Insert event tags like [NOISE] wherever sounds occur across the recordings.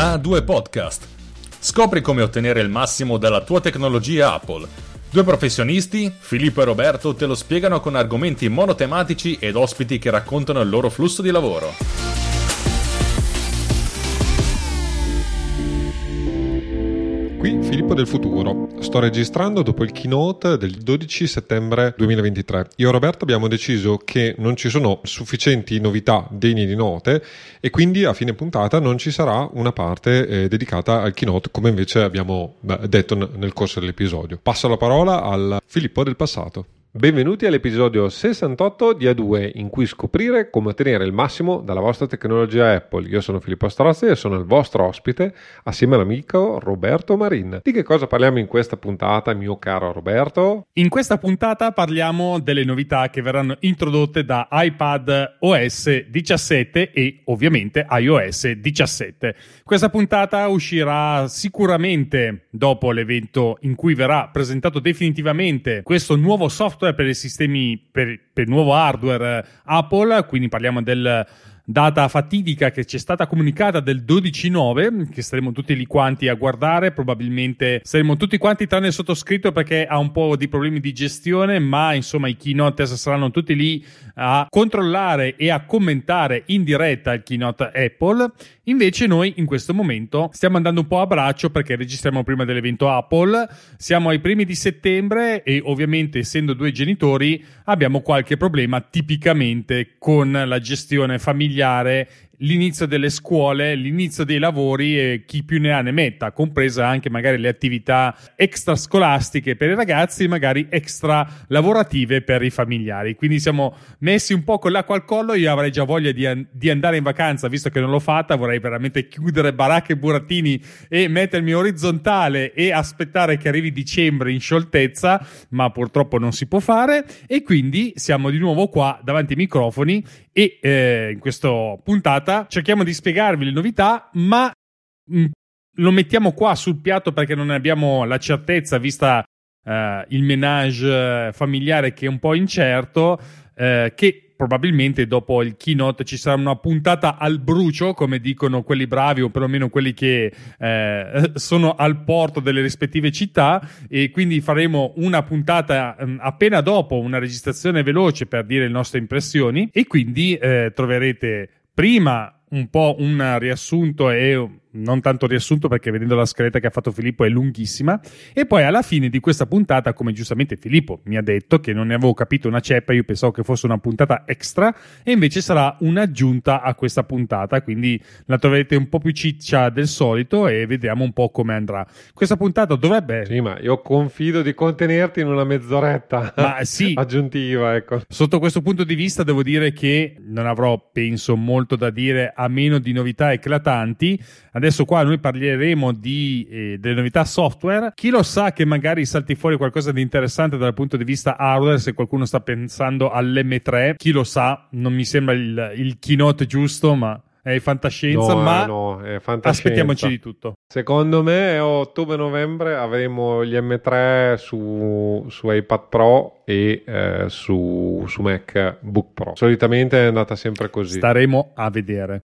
A2 Podcast. Scopri come ottenere il massimo dalla tua tecnologia Apple. Due professionisti, Filippo e Roberto, te lo spiegano con argomenti monotematici ed ospiti che raccontano il loro flusso di lavoro. Filippo del futuro. Sto registrando dopo il keynote del 12 settembre 2023. Io e Roberto abbiamo deciso che non ci sono sufficienti novità degne di note e quindi a fine puntata non ci sarà una parte eh, dedicata al keynote come invece abbiamo beh, detto n- nel corso dell'episodio. Passo la parola al Filippo del passato. Benvenuti all'episodio 68 di A2 in cui scoprire come ottenere il massimo dalla vostra tecnologia Apple. Io sono Filippo Strozzi e sono il vostro ospite assieme all'amico Roberto Marin. Di che cosa parliamo in questa puntata, mio caro Roberto? In questa puntata parliamo delle novità che verranno introdotte da iPad OS 17 e ovviamente iOS 17. Questa puntata uscirà sicuramente dopo l'evento in cui verrà presentato definitivamente questo nuovo software per i sistemi, per, per il nuovo hardware Apple, quindi parliamo del data fatidica che ci è stata comunicata del 12-9, che saremo tutti lì quanti a guardare, probabilmente saremo tutti quanti tranne il sottoscritto perché ha un po' di problemi di gestione, ma insomma i keynote saranno tutti lì a controllare e a commentare in diretta il keynote Apple. Invece noi in questo momento stiamo andando un po' a braccio perché registriamo prima dell'evento Apple, siamo ai primi di settembre e ovviamente essendo due genitori abbiamo qualche problema tipicamente con la gestione familiare consigliare l'inizio delle scuole, l'inizio dei lavori e chi più ne ha ne metta, compresa anche magari le attività extrascolastiche per i ragazzi magari extra lavorative per i familiari. Quindi siamo messi un po' con l'acqua al collo, io avrei già voglia di, an- di andare in vacanza, visto che non l'ho fatta, vorrei veramente chiudere baracche e burattini e mettermi orizzontale e aspettare che arrivi dicembre in scioltezza, ma purtroppo non si può fare e quindi siamo di nuovo qua davanti ai microfoni e eh, in questa puntata cerchiamo di spiegarvi le novità, ma mh, lo mettiamo qua sul piatto perché non ne abbiamo la certezza, vista eh, il menage familiare che è un po' incerto, eh, che probabilmente dopo il keynote ci sarà una puntata al brucio, come dicono quelli bravi o perlomeno quelli che eh, [LAUGHS] sono al porto delle rispettive città e quindi faremo una puntata eh, appena dopo una registrazione veloce per dire le nostre impressioni e quindi eh, troverete prima un po' un riassunto e non tanto riassunto perché vedendo la scaletta che ha fatto Filippo è lunghissima. E poi alla fine di questa puntata come giustamente Filippo mi ha detto che non ne avevo capito una ceppa io pensavo che fosse una puntata extra e invece sarà un'aggiunta a questa puntata. Quindi la troverete un po' più ciccia del solito e vediamo un po' come andrà. Questa puntata dovrebbe sì ma io confido di contenerti in una mezz'oretta ma sì. [LAUGHS] aggiuntiva ecco. Sotto questo punto di vista devo dire che non avrò penso molto da dire a meno di novità eclatanti. Adesso qua noi parleremo di, eh, delle novità software. Chi lo sa che magari salti fuori qualcosa di interessante dal punto di vista hardware, se qualcuno sta pensando all'M3, chi lo sa, non mi sembra il, il keynote giusto, ma è fantascienza, no, ma no, è fantascienza. aspettiamoci di tutto. Secondo me ottobre-novembre avremo gli M3 su, su iPad Pro e eh, su, su MacBook Pro. Solitamente è andata sempre così. Staremo a vedere.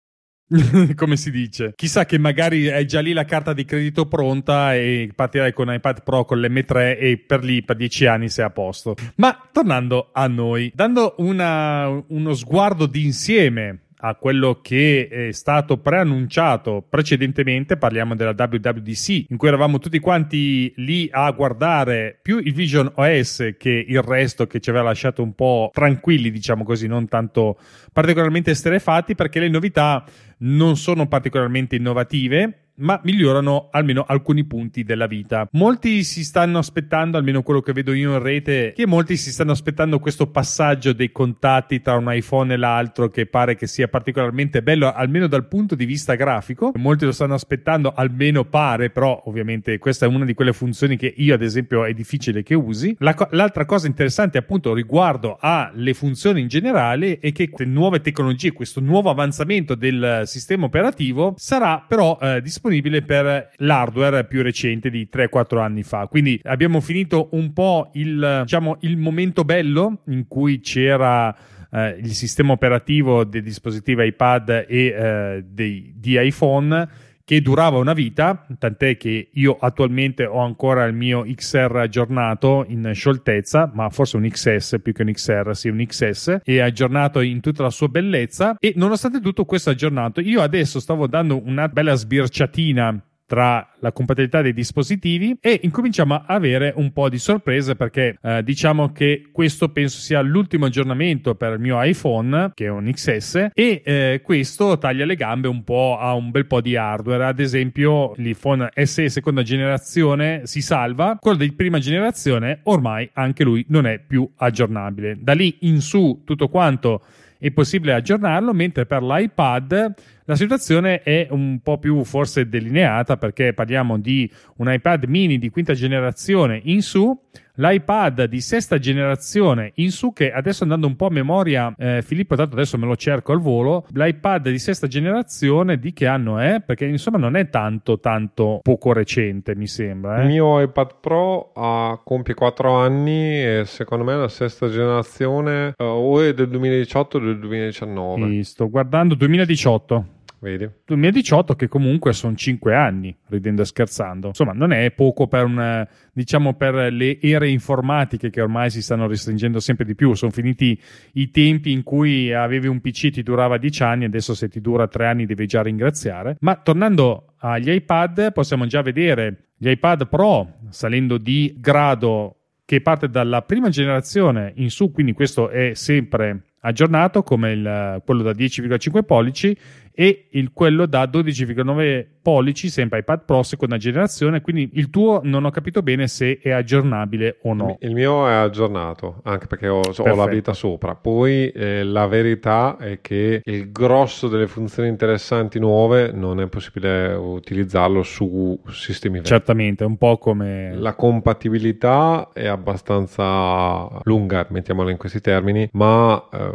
[LAUGHS] come si dice. Chissà che magari è già lì la carta di credito pronta e partirai con iPad Pro con l'M3 e per lì per dieci anni sei a posto. Ma tornando a noi, dando una, uno sguardo d'insieme a quello che è stato preannunciato precedentemente, parliamo della WWDC, in cui eravamo tutti quanti lì a guardare più il Vision OS che il resto che ci aveva lasciato un po' tranquilli, diciamo così, non tanto particolarmente esterefatti, perché le novità non sono particolarmente innovative, ma migliorano almeno alcuni punti della vita. Molti si stanno aspettando, almeno quello che vedo io in rete, che molti si stanno aspettando questo passaggio dei contatti tra un iPhone e l'altro che pare che sia particolarmente bello, almeno dal punto di vista grafico. Molti lo stanno aspettando, almeno pare, però ovviamente questa è una di quelle funzioni che io ad esempio è difficile che usi. La, l'altra cosa interessante appunto riguardo alle funzioni in generale è che queste nuove tecnologie, questo nuovo avanzamento del sistema operativo sarà però eh, disponibile disponibile per l'hardware più recente di 3-4 anni fa. Quindi abbiamo finito un po' il, diciamo, il momento bello in cui c'era eh, il sistema operativo dei dispositivi iPad e eh, dei, di iPhone che durava una vita, tant'è che io attualmente ho ancora il mio XR aggiornato in scioltezza, ma forse un XS più che un XR, sì un XS, e aggiornato in tutta la sua bellezza. E nonostante tutto questo aggiornato, io adesso stavo dando una bella sbirciatina tra la compatibilità dei dispositivi e incominciamo a avere un po' di sorprese perché eh, diciamo che questo penso sia l'ultimo aggiornamento per il mio iPhone che è un XS e eh, questo taglia le gambe un po' a un bel po' di hardware. Ad esempio l'iPhone SE seconda generazione si salva quello di prima generazione ormai anche lui non è più aggiornabile. Da lì in su tutto quanto è possibile aggiornarlo, mentre per l'iPad la situazione è un po' più forse delineata perché parliamo di un iPad mini di quinta generazione in su l'iPad di sesta generazione in su che adesso andando un po' a memoria eh, Filippo tanto adesso me lo cerco al volo l'iPad di sesta generazione di che anno è? perché insomma non è tanto tanto poco recente mi sembra eh? il mio iPad Pro ha, compie 4 anni e secondo me è la sesta generazione uh, o è del 2018 o del 2019 sì, sto guardando 2018 Vedi? 2018 che comunque sono 5 anni, ridendo e scherzando. Insomma, non è poco per, un, diciamo, per le ere informatiche che ormai si stanno restringendo sempre di più. Sono finiti i tempi in cui avevi un PC ti durava 10 anni, adesso se ti dura 3 anni devi già ringraziare. Ma tornando agli iPad, possiamo già vedere gli iPad Pro salendo di grado che parte dalla prima generazione in su, quindi questo è sempre aggiornato come il, quello da 10,5 pollici e il, quello da 12,9 pollici, sempre iPad Pro seconda generazione. Quindi il tuo non ho capito bene se è aggiornabile o no. Il mio è aggiornato anche perché ho, ho la vita sopra. Poi eh, la verità è che il grosso delle funzioni interessanti nuove non è possibile utilizzarlo su sistemi vecchi. Certamente, un po' come la compatibilità è abbastanza lunga, mettiamola in questi termini, ma eh,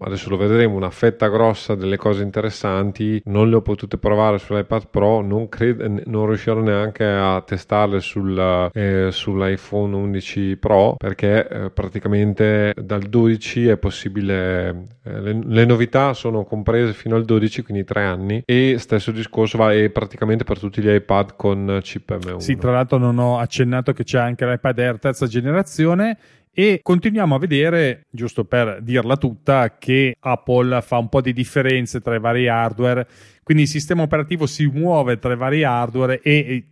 adesso lo vedremo. Una fetta grossa delle cose interessanti non le ho potute provare sull'iPad Pro, non, cred- non riuscirò neanche a testarle sul, eh, sull'iPhone 11 Pro perché eh, praticamente dal 12 è possibile, eh, le, le, novità sono comprese fino al 12, quindi tre anni e stesso discorso vale praticamente per tutti gli iPad con chip M1. Sì, tra l'altro non ho accennato che c'è anche l'iPad Air terza generazione e continuiamo a vedere, giusto per dirla tutta, che Apple fa un po' di differenze tra i vari hardware, quindi il sistema operativo si muove tra i vari hardware e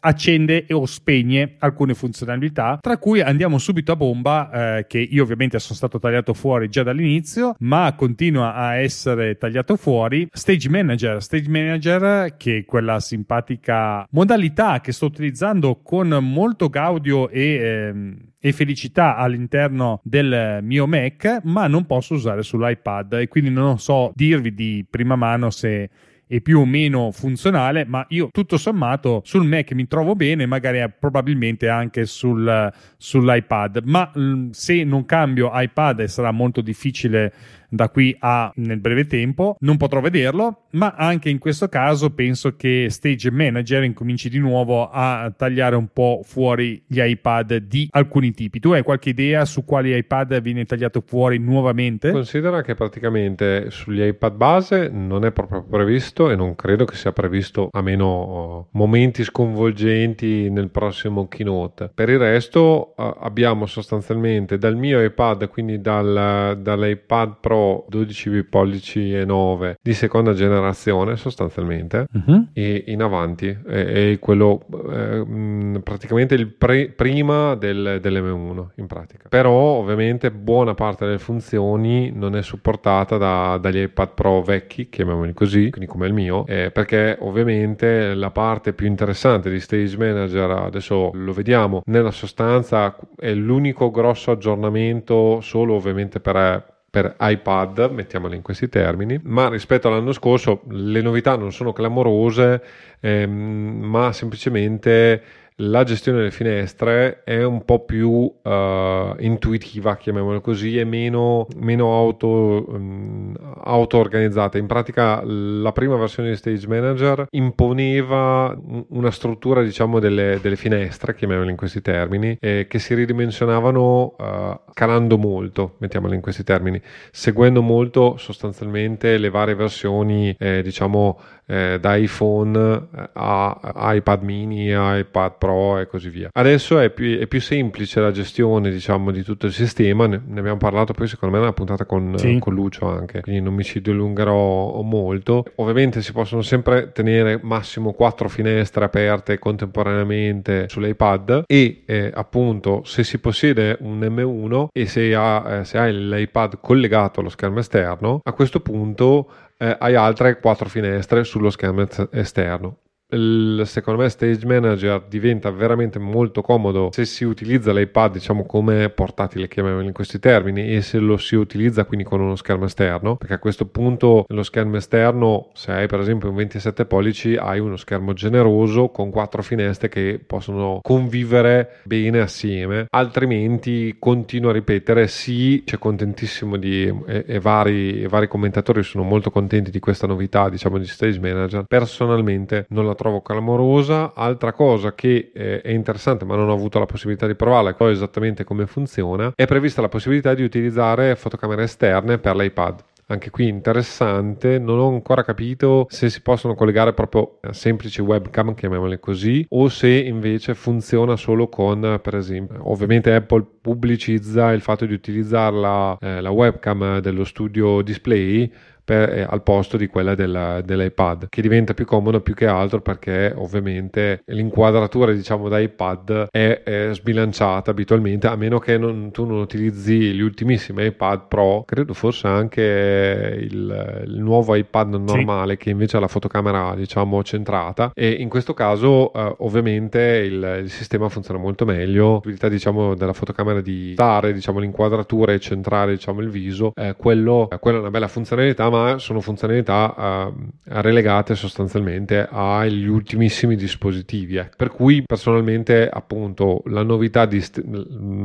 accende o spegne alcune funzionalità, tra cui andiamo subito a bomba, eh, che io ovviamente sono stato tagliato fuori già dall'inizio, ma continua a essere tagliato fuori. Stage Manager, Stage Manager, che è quella simpatica modalità che sto utilizzando con molto gaudio e. Ehm, e felicità all'interno del mio Mac, ma non posso usare sull'iPad e quindi non so dirvi di prima mano se è più o meno funzionale, ma io tutto sommato sul Mac mi trovo bene, magari probabilmente anche sul, sull'iPad, ma mh, se non cambio iPad sarà molto difficile da qui a nel breve tempo, non potrò vederlo, ma anche in questo caso penso che Stage Manager incominci di nuovo a tagliare un po' fuori gli iPad di alcuni tipi. Tu hai qualche idea su quali iPad viene tagliato fuori nuovamente? Considera che praticamente sugli iPad base non è proprio previsto e non credo che sia previsto a meno oh, momenti sconvolgenti nel prossimo keynote. Per il resto uh, abbiamo sostanzialmente dal mio iPad, quindi dal, dall'iPad Pro 12 pollici e 9 di seconda generazione sostanzialmente uh-huh. e in avanti è, è quello eh, praticamente il pre, prima del, dell'M1 in pratica però ovviamente buona parte delle funzioni non è supportata da, dagli iPad Pro vecchi chiamiamoli così quindi come il mio eh, perché ovviamente la parte più interessante di Stage Manager adesso lo vediamo nella sostanza è l'unico grosso aggiornamento solo ovviamente per per iPad, mettiamolo in questi termini, ma rispetto all'anno scorso le novità non sono clamorose, ehm, ma semplicemente la gestione delle finestre è un po' più uh, intuitiva, chiamiamola così, e meno, meno auto, um, auto-organizzata. In pratica la prima versione di Stage Manager imponeva una struttura diciamo delle, delle finestre, chiamiamole in questi termini, eh, che si ridimensionavano uh, calando molto, mettiamole in questi termini, seguendo molto sostanzialmente le varie versioni eh, diciamo eh, da iPhone a iPad mini, a iPad Pro e così via. Adesso è più, è più semplice la gestione diciamo di tutto il sistema, ne, ne abbiamo parlato poi secondo me nella puntata con, sì. con Lucio anche, quindi non mi ci dilungherò molto. Ovviamente si possono sempre tenere massimo quattro finestre aperte contemporaneamente sull'iPad e eh, appunto se si possiede un M1 e se, ha, eh, se hai l'iPad collegato allo schermo esterno, a questo punto eh, hai altre quattro finestre sullo schermo esterno il, secondo me Stage Manager diventa veramente molto comodo se si utilizza l'iPad diciamo come portatile chiamiamolo in questi termini e se lo si utilizza quindi con uno schermo esterno perché a questo punto lo schermo esterno se hai per esempio un 27 pollici hai uno schermo generoso con quattro finestre che possono convivere bene assieme altrimenti continuo a ripetere. Sì c'è contentissimo di e, e, vari, e vari commentatori sono molto contenti di questa novità diciamo di Stage Manager. Personalmente non la trovo clamorosa. Altra cosa che eh, è interessante, ma non ho avuto la possibilità di provarla, so esattamente come funziona, è prevista la possibilità di utilizzare fotocamere esterne per l'iPad anche qui interessante. Non ho ancora capito se si possono collegare proprio a semplici webcam, chiamiamole così, o se invece funziona solo con, per esempio, ovviamente Apple pubblicizza il fatto di utilizzare la, eh, la webcam dello studio display per, eh, al posto di quella della, dell'iPad che diventa più comodo più che altro perché ovviamente l'inquadratura diciamo da iPad è, è sbilanciata abitualmente a meno che non, tu non utilizzi gli ultimissimi iPad Pro credo forse anche il, il nuovo iPad normale sì. che invece ha la fotocamera diciamo centrata e in questo caso eh, ovviamente il, il, sistema funziona molto meglio la possibilità diciamo della fotocamera di dare diciamo l'inquadratura e centrare diciamo il viso eh, quello, eh, quella è una bella funzionalità ma sono funzionalità uh, relegate sostanzialmente agli ultimissimi dispositivi. Eh. Per cui personalmente appunto la novità di st-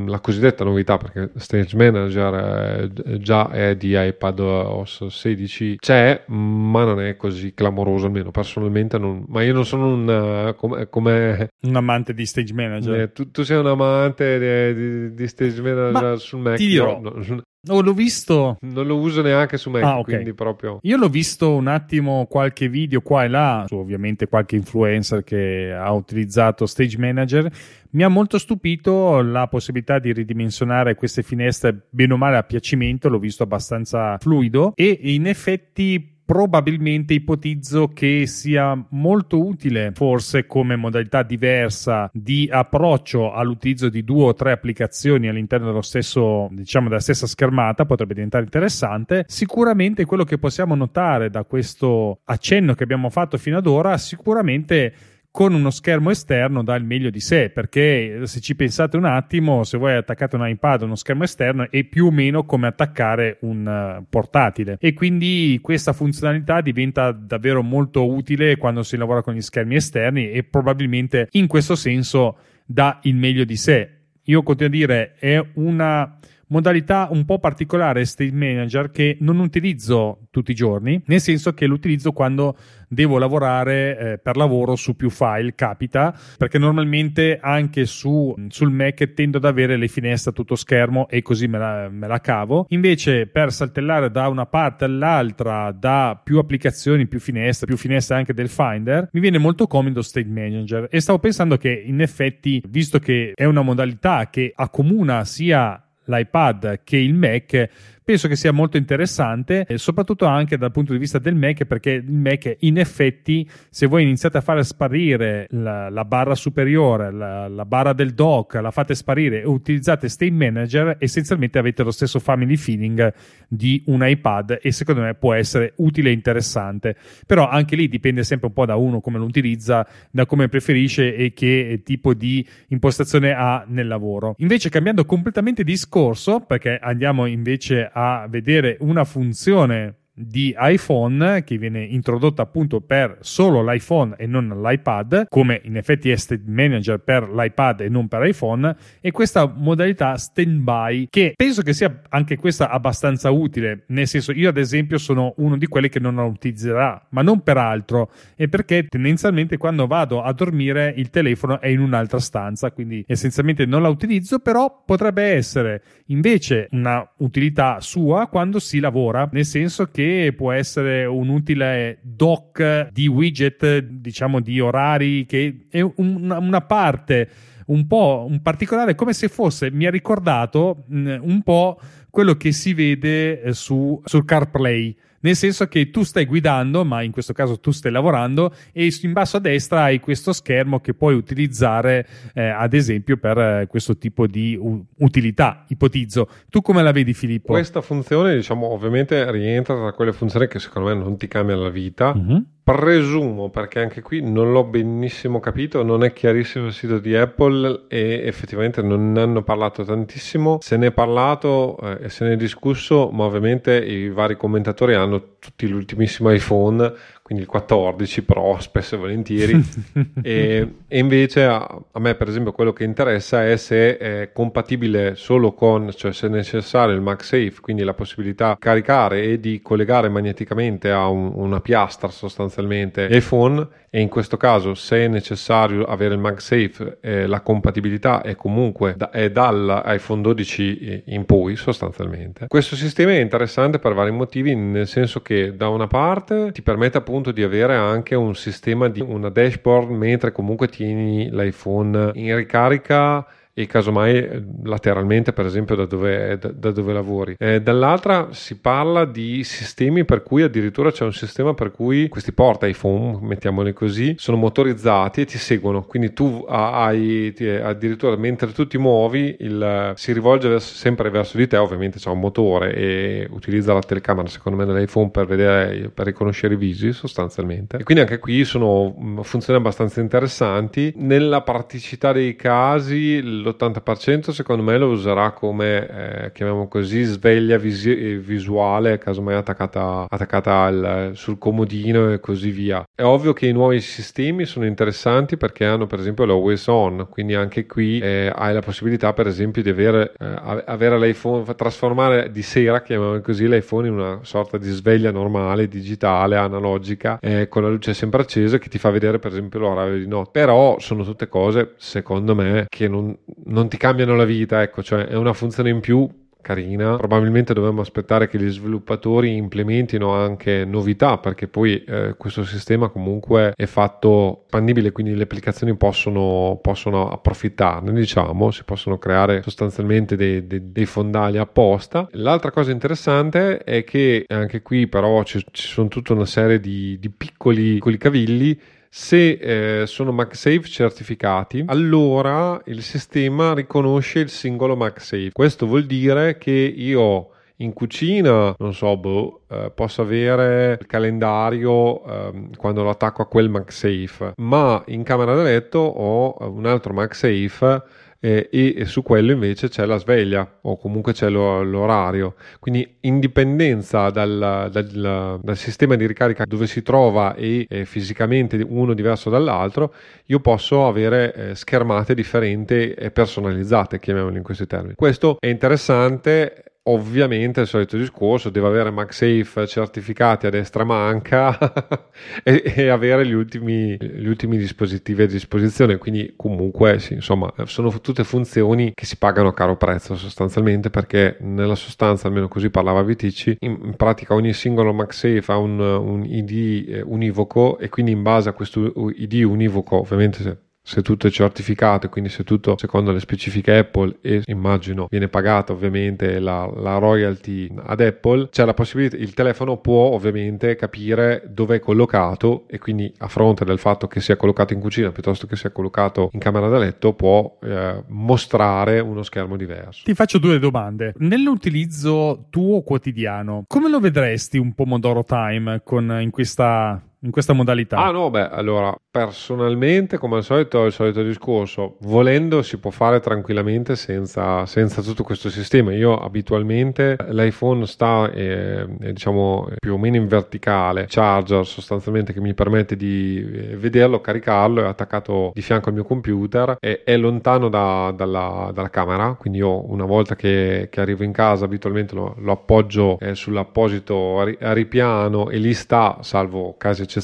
la cosiddetta novità perché Stage Manager eh, già è di iPad OS 16 c'è ma non è così clamoroso almeno personalmente non, ma io non sono un uh, come, come un amante di Stage Manager eh, tu, tu, sei un amante di, di, di Stage Manager ma sul Mac ti dirò, no, no, Oh, l'ho visto. Non lo uso neanche su Mac, ah, okay. quindi proprio. Io l'ho visto un attimo qualche video qua e là, su ovviamente qualche influencer che ha utilizzato Stage Manager. Mi ha molto stupito la possibilità di ridimensionare queste finestre bene o male a piacimento, l'ho visto abbastanza fluido e in effetti probabilmente ipotizzo che sia molto utile forse come modalità diversa di approccio all'utilizzo di due o tre applicazioni all'interno dello stesso diciamo della stessa schermata potrebbe diventare interessante. Sicuramente quello che possiamo notare da questo accenno che abbiamo fatto fino ad ora sicuramente con uno schermo esterno dà il meglio di sé, perché se ci pensate un attimo, se voi attaccate un iPad a uno schermo esterno è più o meno come attaccare un eh, portatile e quindi questa funzionalità diventa davvero molto utile quando si lavora con gli schermi esterni e probabilmente in questo senso dà il meglio di sé. Io continuo a dire è una modalità un po' particolare State Manager che non utilizzo tutti i giorni, nel senso che l'utilizzo quando devo lavorare eh, per lavoro su più file, capita, perché normalmente anche su, sul Mac tendo ad avere le finestre a tutto schermo e così me la, me la cavo. Invece per saltellare da una parte all'altra, da più applicazioni, più finestre, più finestre anche del Finder, mi viene molto comodo State Manager e stavo pensando che in effetti, visto che è una modalità che accomuna sia l'iPad che il Mac penso che sia molto interessante, e soprattutto anche dal punto di vista del Mac, perché il Mac in effetti, se voi iniziate a fare sparire la, la barra superiore, la, la, barra del dock, la fate sparire e utilizzate State Manager, essenzialmente avete lo stesso family feeling di un iPad e secondo me può essere utile e interessante. Però anche lì dipende sempre un po' da uno come lo utilizza, da come preferisce e che tipo di impostazione ha nel lavoro. Invece cambiando completamente discorso, perché andiamo invece a vedere una funzione di iPhone che viene introdotta appunto per solo l'iPhone e non l'iPad, come in effetti è State Manager per l'iPad e non per iPhone, e questa modalità standby che penso che sia anche questa abbastanza utile, nel senso io ad esempio sono uno di quelli che non la utilizzerà, ma non per altro, e perché tendenzialmente quando vado a dormire il telefono è in un'altra stanza, quindi essenzialmente non la utilizzo, però potrebbe essere invece una utilità sua quando si lavora, nel senso che può essere un utile doc di widget, diciamo di orari, che è un, una parte un po' un particolare, come se fosse, mi ha ricordato mh, un po' quello che si vede eh, su, sul CarPlay nel senso che tu stai guidando, ma in questo caso tu stai lavorando e in basso a destra hai questo schermo che puoi utilizzare eh, ad esempio per eh, questo tipo di u- utilità, ipotizzo. Tu come la vedi Filippo? Questa funzione diciamo ovviamente rientra tra quelle funzioni che secondo me non ti cambiano la vita. Mm-hmm Presumo, perché anche qui non l'ho benissimo capito, non è chiarissimo il sito di Apple e effettivamente non ne hanno parlato tantissimo. Se ne è parlato eh, e se ne è discusso, ma ovviamente i vari commentatori hanno tutti l'ultimissimo iPhone quindi il 14 Pro spesso e volentieri. [LAUGHS] E, e, invece a, a, me per esempio quello che interessa è se è compatibile solo con cioè se è necessario il MagSafe quindi la possibilità di caricare e di collegare magneticamente a un, una piastra sostanzialmente iPhone e in questo caso se è necessario avere il MagSafe eh, la compatibilità è comunque da, è dall'iPhone 12 in poi sostanzialmente. Questo sistema è interessante per vari motivi nel senso che da una parte ti permette appunto di avere anche un sistema di una dashboard mentre comunque tieni l'iPhone in ricarica e casomai eh, lateralmente per esempio da dove, da, da dove lavori. Eh, dall'altra si parla di sistemi per cui addirittura c'è un sistema per cui questi porta iPhone, mettiamoli così, sono motorizzati e ti seguono, quindi tu hai addirittura mentre tu ti muovi il, si rivolge verso, sempre verso di te, ovviamente c'è un motore e utilizza la telecamera secondo me dell'iPhone per vedere, per riconoscere i visi sostanzialmente. E quindi anche qui sono mm, funzioni abbastanza interessanti. Nella praticità dei casi l'80% secondo me lo userà come, eh, chiamiamo così, sveglia visi- visuale, casomai attaccata, attaccata al, sul comodino e così via. È ovvio che i nuovi sistemi sono interessanti perché hanno per esempio l'always on, quindi anche qui eh, hai la possibilità per esempio di avere, eh, avere l'iPhone, trasformare di sera, chiamiamo così, l'iPhone in una sorta di sveglia normale, digitale, analogica, eh, con la luce sempre accesa che ti fa vedere per esempio l'orario di notte. Però sono tutte cose, secondo me, che non, non ti cambiano la vita, ecco, cioè è una funzione in più carina. Probabilmente dovremmo aspettare che gli sviluppatori implementino anche novità perché poi eh, questo sistema comunque è fatto espandibile, quindi le applicazioni possono, possono approfittarne, diciamo, si possono creare sostanzialmente dei, dei, dei, fondali apposta. L'altra cosa interessante è che anche qui però ci, ci sono tutta una serie di, di piccoli, piccoli cavilli se eh, sono MagSafe certificati, allora il sistema riconosce il singolo MagSafe. Questo vuol dire che io in cucina, non so, boh, eh, posso avere il calendario eh, quando lo attacco a quel MagSafe, ma in camera da letto ho un altro MagSafe eh, e, su quello invece c'è la sveglia o comunque c'è lo, l'orario. Quindi indipendenza dal, dal, dal, sistema di ricarica dove si trova e eh, fisicamente uno diverso dall'altro, io posso avere eh, schermate differenti e personalizzate, chiamiamole in questi termini. Questo è interessante ovviamente il solito discorso, deve avere MagSafe certificati a destra manca [LAUGHS] e, e, avere gli ultimi, gli ultimi, dispositivi a disposizione, quindi comunque sì, insomma sono tutte funzioni che si pagano a caro prezzo sostanzialmente perché nella sostanza, almeno così parlava Vitici, in, in pratica ogni singolo MagSafe ha un, un ID univoco e quindi in base a questo ID univoco ovviamente se se tutto è certificato, quindi se tutto secondo le specifiche Apple e immagino viene pagata ovviamente la, la royalty ad Apple, c'è la possibilità, il telefono può ovviamente capire dove è collocato e quindi a fronte del fatto che sia collocato in cucina piuttosto che sia collocato in camera da letto può eh, mostrare uno schermo diverso. Ti faccio due domande. Nell'utilizzo tuo quotidiano, come lo vedresti un Pomodoro Time con, in questa in questa modalità? Ah no, beh, allora personalmente come al solito il solito discorso, volendo si può fare tranquillamente senza, senza tutto questo sistema. Io abitualmente l'iPhone sta eh, diciamo più o meno in verticale, charger sostanzialmente che mi permette di eh, vederlo, caricarlo, è attaccato di fianco al mio computer, è, è lontano da, dalla, dalla, camera, quindi io una volta che, che arrivo in casa abitualmente lo, lo appoggio eh, sull'apposito ripiano e lì sta, salvo casi eccezionali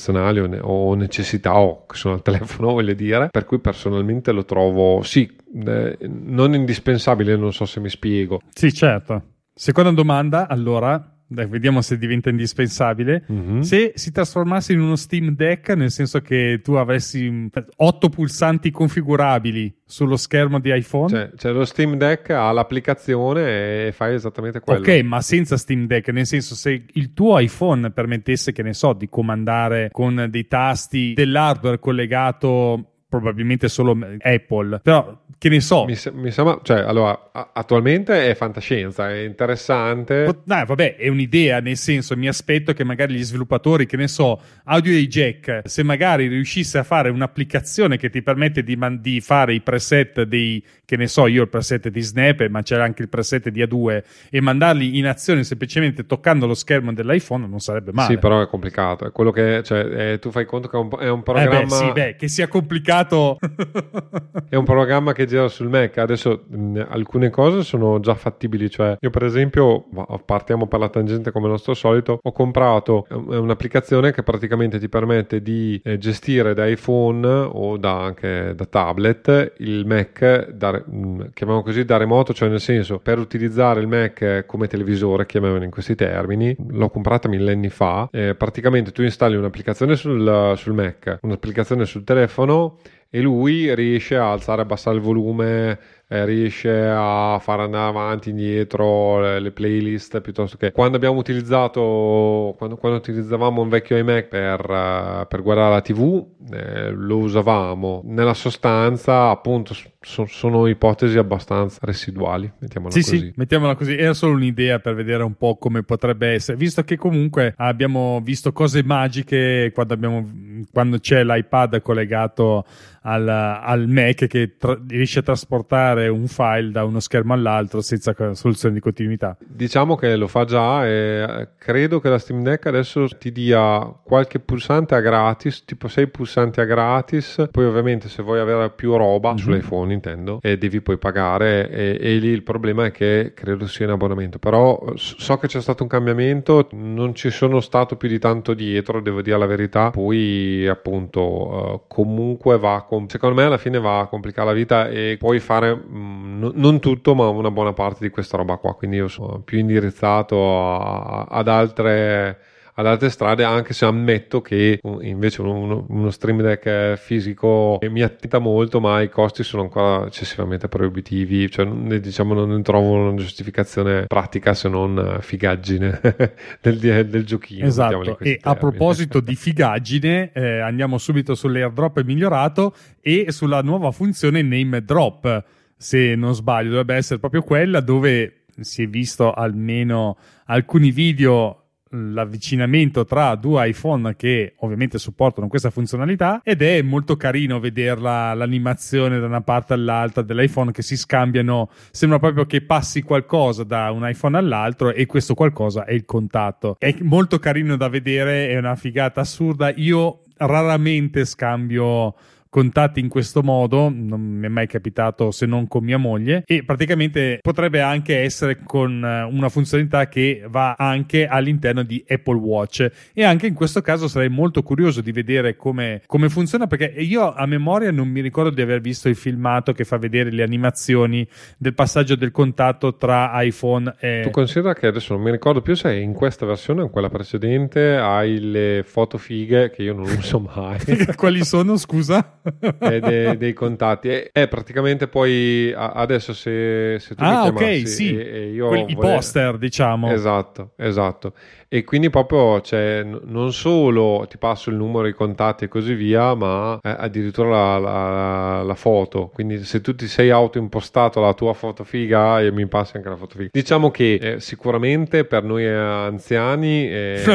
o, ne- o necessità o che sono al telefono, [LAUGHS] voglio dire, per cui personalmente lo trovo, sì, eh, non indispensabile, non so se mi spiego. Sì, certo. Seconda domanda, allora, dai, vediamo se diventa indispensabile, Mhm. se si trasformasse in uno Steam Deck, nel senso che tu avessi mm, otto pulsanti configurabili sullo schermo di iPhone. Cioè, cioè, lo Steam Deck ha l'applicazione e fai esattamente quello. Ok, ma senza Steam Deck, nel senso se il tuo iPhone permettesse, che ne so, di comandare con dei tasti dell'hardware collegato probabilmente solo Apple, però che ne so, Mi, mi sembra, cioè, allora, a- attualmente è fantascienza, è interessante. Pot- no, vabbè, è un'idea, nel senso, mi aspetto che magari gli sviluppatori, che ne so, audio dei jack, se magari riuscisse a fare un'applicazione che ti permette di, man- di fare i preset dei, che ne so, io il preset di Snap, ma c'era anche il preset di A2, e mandarli in azione semplicemente toccando lo schermo dell'iPhone, non sarebbe male. Sì, però è complicato. È quello che, cioè, eh, tu fai conto che è un, è un Eh programma. beh, sì, beh, che sia complicato. [LAUGHS] È un programma che gira sul Mac. Adesso mh, alcune cose sono già fattibili. Cioè, io, per esempio, partiamo per la tangente come al nostro solito. Ho comprato un'applicazione che praticamente ti permette di eh, gestire da iPhone o da, anche da tablet il Mac, da, mh, chiamiamo così da remoto, cioè nel senso per utilizzare il Mac come televisore, chiamiamolo in questi termini. L'ho comprata millenni fa. Eh, praticamente tu installi un'applicazione sul, sul Mac, un'applicazione sul telefono e lui riesce a alzare e abbassare il volume, eh, riesce a fare andare avanti, indietro le, le playlist piuttosto che quando abbiamo utilizzato quando, quando utilizzavamo un vecchio iMac per, eh, per guardare la TV eh, lo usavamo nella sostanza appunto so- sono ipotesi abbastanza residuali mettiamola Sì, così sì, mettiamola così. Era solo un'idea per vedere un po' come potrebbe essere, visto che comunque abbiamo visto cose magiche quando, abbiamo, quando c'è l'iPad collegato al, al Mac che tra- riesce a trasportare un file da uno schermo all'altro senza soluzione di continuità. Diciamo che lo fa già e credo che la Steam Deck adesso ti dia qualche pulsante a gratis, tipo 6 pulsanti a gratis, poi ovviamente se vuoi avere più roba Mhm. sull'iPhone intendo e devi poi pagare e, e lì il problema è che credo sia in abbonamento, però so che c'è stato un cambiamento, non ci sono stato più di tanto dietro, devo dire la verità, poi appunto eh, comunque va, a secondo me alla fine va a complicare la vita e puoi fare mm, no- non tutto ma una buona parte di questa roba qua, quindi io sono più indirizzato a- ad altre ad altre strade anche se ammetto che uh, invece uno, uno- stream deck fisico mi attenta molto ma i costi sono ancora eccessivamente proibitivi cioè diciamo non ne trovo una giustificazione pratica se non eh, figaggine [LAUGHS] del, del giochino Esatto, e a termini. proposito di figaggine, eh, andiamo subito sull'airdrop migliorato e sulla nuova funzione name drop. Se non sbaglio, dovrebbe essere proprio quella dove si è visto almeno alcuni video l'avvicinamento tra due iPhone che ovviamente supportano questa funzionalità ed è molto carino vederla l'animazione da una parte all'altra dell'iPhone che si scambiano sembra proprio che passi qualcosa da un iPhone all'altro e questo qualcosa è il contatto. È molto carino da vedere è una figata assurda. Io raramente scambio contatti in questo modo, non mi è mai capitato se non con mia moglie e praticamente potrebbe anche essere con eh, una funzionalità che va anche all'interno di Apple Watch e anche in questo caso sarei molto curioso di vedere come, come funziona perché io a memoria non mi ricordo di aver visto il filmato che fa vedere le animazioni del passaggio del contatto tra iPhone e Tu considera che adesso non mi ricordo più se in questa versione o in quella precedente hai le foto fighe che io non uso [LAUGHS] mai quali sono scusa? [LAUGHS] e de- [LAUGHS] dei contatti. E, e praticamente poi adesso se, se tu ah mi ok chiamassi sì. e, e io Quelli- i vole- poster diciamo. Esatto esatto. E quindi proprio cioè, n- non solo ti passo il numero i contatti e così via ma eh, addirittura la, la- la foto. Quindi se tu ti sei autoimpostato la tua foto figa e mi passi anche la foto figa. Diciamo che eh, sicuramente per noi eh, anziani eh, [LAUGHS]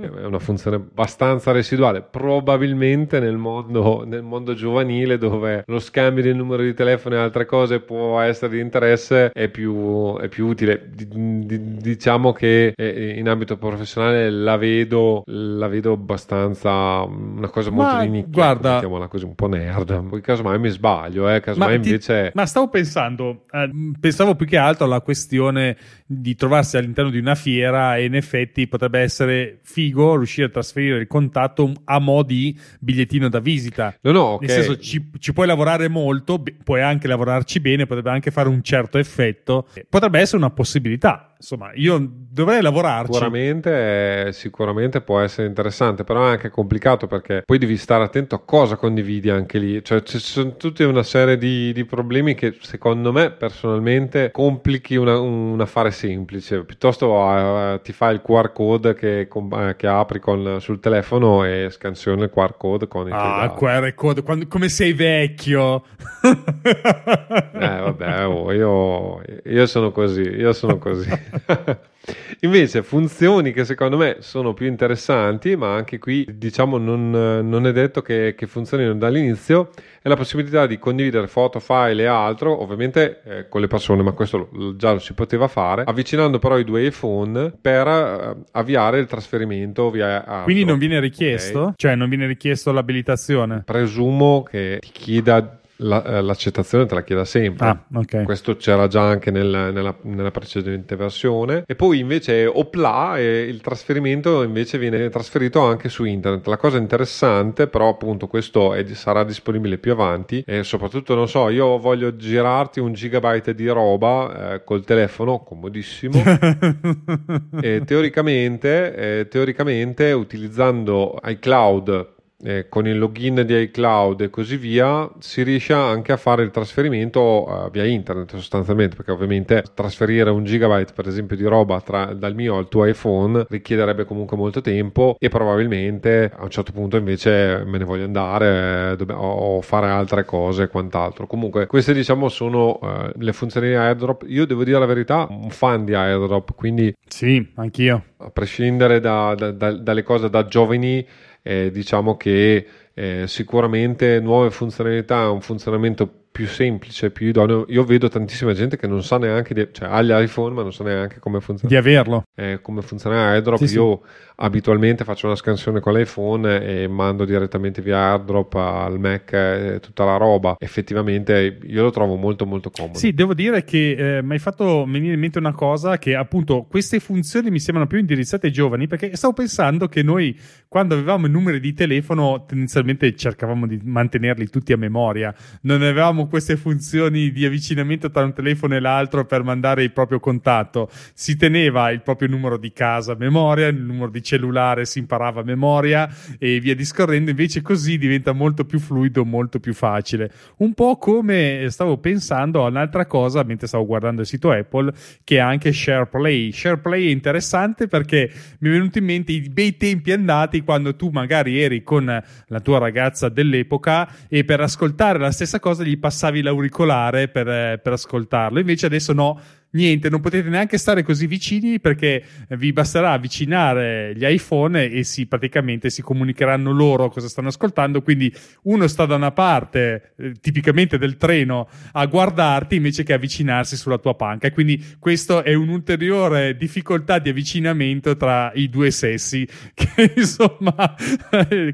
è una funzione abbastanza residuale. Probabilmente nel mondo, nel mondo giovanile dove lo scambio del numero di telefono e altre cose può essere di interesse è più, è più utile Di- di- diciamo che eh, in ambito professionale la vedo la vedo abbastanza una cosa molto Ma di nicchia guarda- mettiamola così un po' nerd poi casomai mi sbaglio eh, casomai ti- invece ma stavo pensando, eh, pensavo più che altro alla questione di trovarsi all'interno di una fiera e in effetti potrebbe essere figo riuscire a trasferire il contatto a mo' di bigliettino da visita. No no ok Nel senso, ci, ci puoi lavorare molto, puoi anche lavorarci bene, potrebbe anche fare un certo effetto. Potrebbe essere una possibilità. Insomma, io dovrei lavorarci. Sicuramente, sicuramente può essere interessante, però è anche complicato perché poi devi stare attento a cosa condividi anche lì. Cioè, ci sono tutta una serie di, di, problemi che secondo me personalmente complichi una, un affare semplice. Piuttosto uh, ti fai il QR code che, uh, che apri con, sul telefono e scansioni il QR code con il Ah, QR code, quando, come sei vecchio. eh, vabbè, oh, io, io sono così, io sono così. [LAUGHS] [LAUGHS] Invece funzioni che secondo me sono più interessanti, ma anche qui diciamo non, non è detto che, che, funzionino dall'inizio, è la possibilità di condividere foto, file e altro, ovviamente eh, con le persone, ma questo lo, già lo si poteva fare, avvicinando però i due iPhone per uh, avviare il trasferimento via AirDrop. Quindi non viene richiesto? Okay. Cioè non viene richiesto l'abilitazione? Presumo che ti chieda la, eh, l'accettazione te la chieda sempre. Ah, okay. Questo c'era già anche nel, nella, nella, precedente versione. E poi invece Opla e il trasferimento invece viene trasferito anche su internet. La cosa interessante, però, appunto, questo è, sarà disponibile più avanti. E soprattutto, non so, io voglio girarti un gigabyte di roba eh, col telefono, comodissimo. [LAUGHS] e teoricamente, eh, teoricamente, utilizzando iCloud eh, con il login di iCloud e così via si riesce anche a fare il trasferimento uh, via internet sostanzialmente perché ovviamente trasferire un gigabyte per esempio di roba tra, dal mio al tuo iPhone richiederebbe comunque molto tempo e probabilmente a un certo punto invece me ne voglio andare eh, o fare altre cose e quant'altro. Comunque queste diciamo sono uh, le funzioni di airdrop. Io devo dire la verità un fan di airdrop quindi sì anch'io. a prescindere da, da, da, dalle cose da giovani eh, diciamo che eh, sicuramente nuove funzionalità, un funzionamento più semplice, più idoneo. Io vedo tantissima gente che non sa neanche, di, cioè ha gli iPhone ma non sa neanche come funziona. Di averlo. Eh, come funziona AirDrop. Sì, Io sì. Abitualmente faccio una scansione con l'iPhone e mando direttamente via AirDrop al Mac tutta la roba. Effettivamente io lo trovo molto molto comodo. Sì, devo dire che eh, mi hai fatto venire in mente una cosa che appunto queste funzioni mi sembrano più indirizzate ai giovani perché stavo pensando che noi quando avevamo i numeri di telefono tendenzialmente cercavamo di mantenerli tutti a memoria. Non avevamo queste funzioni di avvicinamento tra un telefono e l'altro per mandare il proprio contatto. Si teneva il proprio numero di casa a memoria, il numero di cellulare si imparava a memoria e via discorrendo. Invece così diventa molto più fluido, molto più facile. Un po' come stavo pensando a un'altra cosa mentre stavo guardando il sito Apple, che è anche SharePlay. SharePlay è interessante perché mi è venuto in mente i bei tempi andati quando tu magari eri con la tua ragazza dell'epoca e per ascoltare la stessa cosa gli passavi passavi l'auricolare per, eh, per ascoltarlo. Invece adesso no, niente, non potete neanche stare così vicini perché vi basterà avvicinare gli iPhone e si praticamente si comunicheranno loro cosa stanno ascoltando. Quindi uno sta da una parte, eh, tipicamente del treno, a guardarti invece che avvicinarsi sulla tua panca. E quindi questo è un'ulteriore difficoltà di avvicinamento tra i due sessi. [LAUGHS] Che insomma,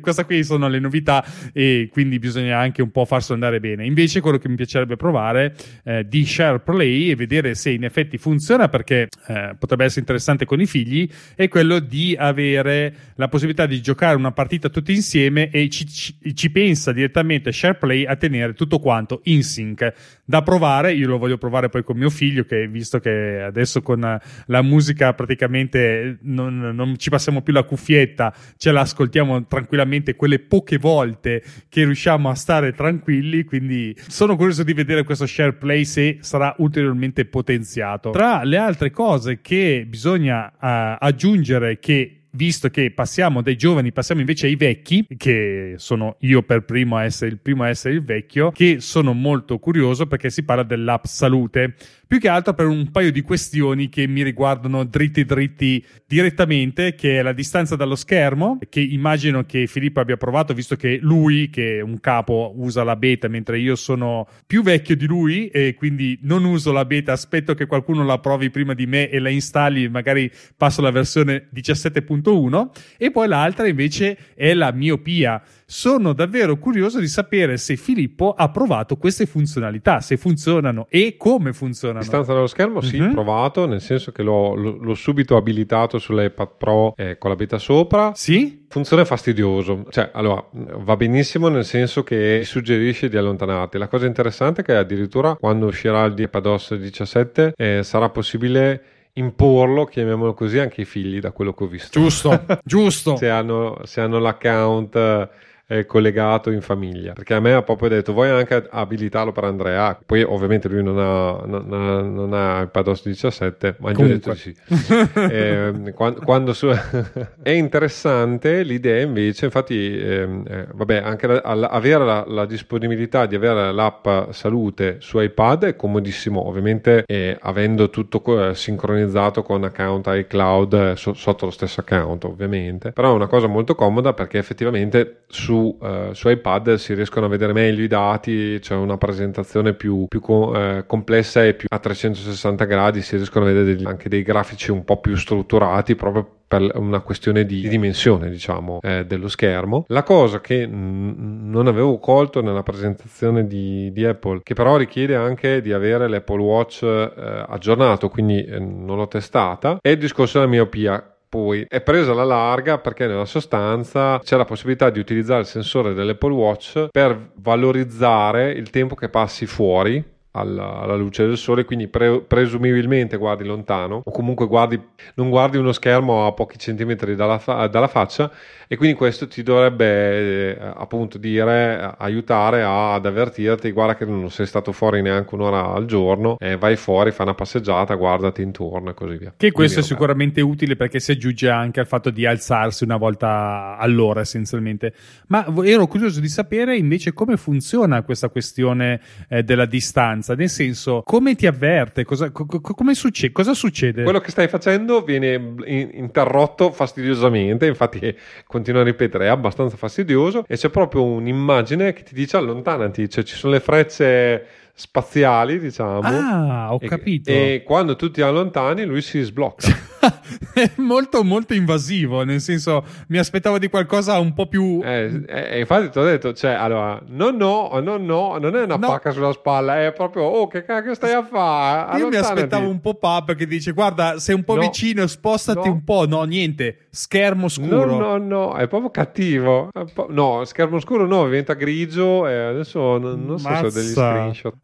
queste qui sono le novità e quindi bisogna anche un po' farselo andare bene. Invece, quello che mi piacerebbe provare eh, di SharePlay e vedere se in effetti funziona perché eh, potrebbe essere interessante con i figli, è quello di avere la possibilità di giocare una partita tutti insieme e ci, ci, ci pensa direttamente SharePlay a tenere tutto quanto in sync. Da provare, io lo voglio provare poi con mio figlio, che visto che adesso con la musica praticamente non, non ci passiamo più la cuffietta, ce la ascoltiamo tranquillamente quelle poche volte che riusciamo a stare tranquilli, quindi sono curioso di vedere questo SharePlay se sarà ulteriormente potenziato iniziato. Tra le altre cose che bisogna uh, aggiungere che visto che passiamo dai giovani, passiamo invece ai vecchi, che sono io per primo a essere il primo a essere il vecchio, che sono molto curioso perché si parla dell'app salute più che altro per un paio di questioni che mi riguardano dritti dritti direttamente, che è la distanza dallo schermo, che immagino che Filippo abbia provato, visto che lui, che è un capo, usa la beta, mentre io sono più vecchio di lui e quindi non uso la beta, aspetto che qualcuno la provi prima di me e la installi, magari passo alla versione 17.1, e poi l'altra invece è la miopia sono davvero curioso di sapere se Filippo ha provato queste funzionalità, se funzionano e come funzionano. Distanza dallo schermo, sì, mm-hmm. provato, nel senso che l'ho, l'ho subito abilitato sull'iPad Pro eh, con la beta sopra. Sì? Funziona fastidioso, cioè allora va benissimo nel senso che suggerisce di allontanarti. La cosa interessante è che addirittura quando uscirà il iPadOS 17 eh, sarà possibile imporlo, chiamiamolo così, anche ai figli, da quello che ho visto. Giusto, [LAUGHS] giusto. se, hanno, se hanno l'account eh, collegato in famiglia. Perché a me ha proprio detto: Vuoi anche abilitarlo per Andrea? Poi, ovviamente, lui non ha, non ha, non ha iPadOS 17, ma gli ho detto sì. [LAUGHS] eh, quando, quando su... [LAUGHS] è interessante l'idea, invece, infatti, ehm, eh, vabbè, anche la, avere la, la, disponibilità di avere l'app salute su iPad è comodissimo, ovviamente, eh, avendo tutto eh, sincronizzato con account iCloud eh, so, sotto lo stesso account, ovviamente. Però è una cosa molto comoda perché effettivamente su uh, su iPad si riescono a vedere meglio i dati, c'è una presentazione più, più co- eh, complessa e più a 360 gradi, si riescono a vedere degli, anche dei grafici un po' più strutturati proprio per una questione di dimensione diciamo eh, dello schermo. La cosa che n- non avevo colto nella presentazione di, di, Apple che però richiede anche di avere l'Apple Watch eh, aggiornato quindi eh, non l'ho testata è il discorso della miopia poi è presa alla larga perché nella sostanza c'è la possibilità di utilizzare il sensore dell'Apple Watch per valorizzare il tempo che passi fuori alla, alla, luce del sole, quindi pre, presumibilmente guardi lontano o comunque guardi, non guardi uno schermo a pochi centimetri dalla, fa, dalla faccia e quindi questo ti dovrebbe eh, appunto dire, aiutare a, ad avvertirti, guarda che non sei stato fuori neanche un'ora al giorno, eh, vai fuori, fai una passeggiata, guardati intorno e così via. Che questo quindi, è sicuramente utile perché si aggiunge anche al fatto di alzarsi una volta all'ora essenzialmente. Ma ero curioso di sapere invece come funziona questa questione eh, della distanza, nel senso come ti avverte, cosa, co- come succede, cosa succede? Quello che stai facendo viene interrotto fastidiosamente, infatti [LAUGHS] continua a ripetere, è abbastanza fastidioso e c'è proprio un'immagine che ti dice allontanati, cioè ci sono le frecce spaziali, diciamo. Ah, ho e, capito. E quando tu ti allontani, lui si sblocca. [LAUGHS] [LAUGHS] è molto, molto invasivo. Nel senso, mi aspettavo di qualcosa un po' più. Eh, eh, infatti, ti ho detto, cioè, allora, no, no, no, no, non è una no. pacca sulla spalla, è proprio, oh, che cacchio stai a fare? Io mi aspettavo un pop-up che dice, guarda, sei un po' no. vicino, spostati no. un po'. No, niente, schermo scuro. No, no, no, è proprio cattivo. No, schermo scuro no, diventa grigio e adesso non, non so se ho degli screenshot.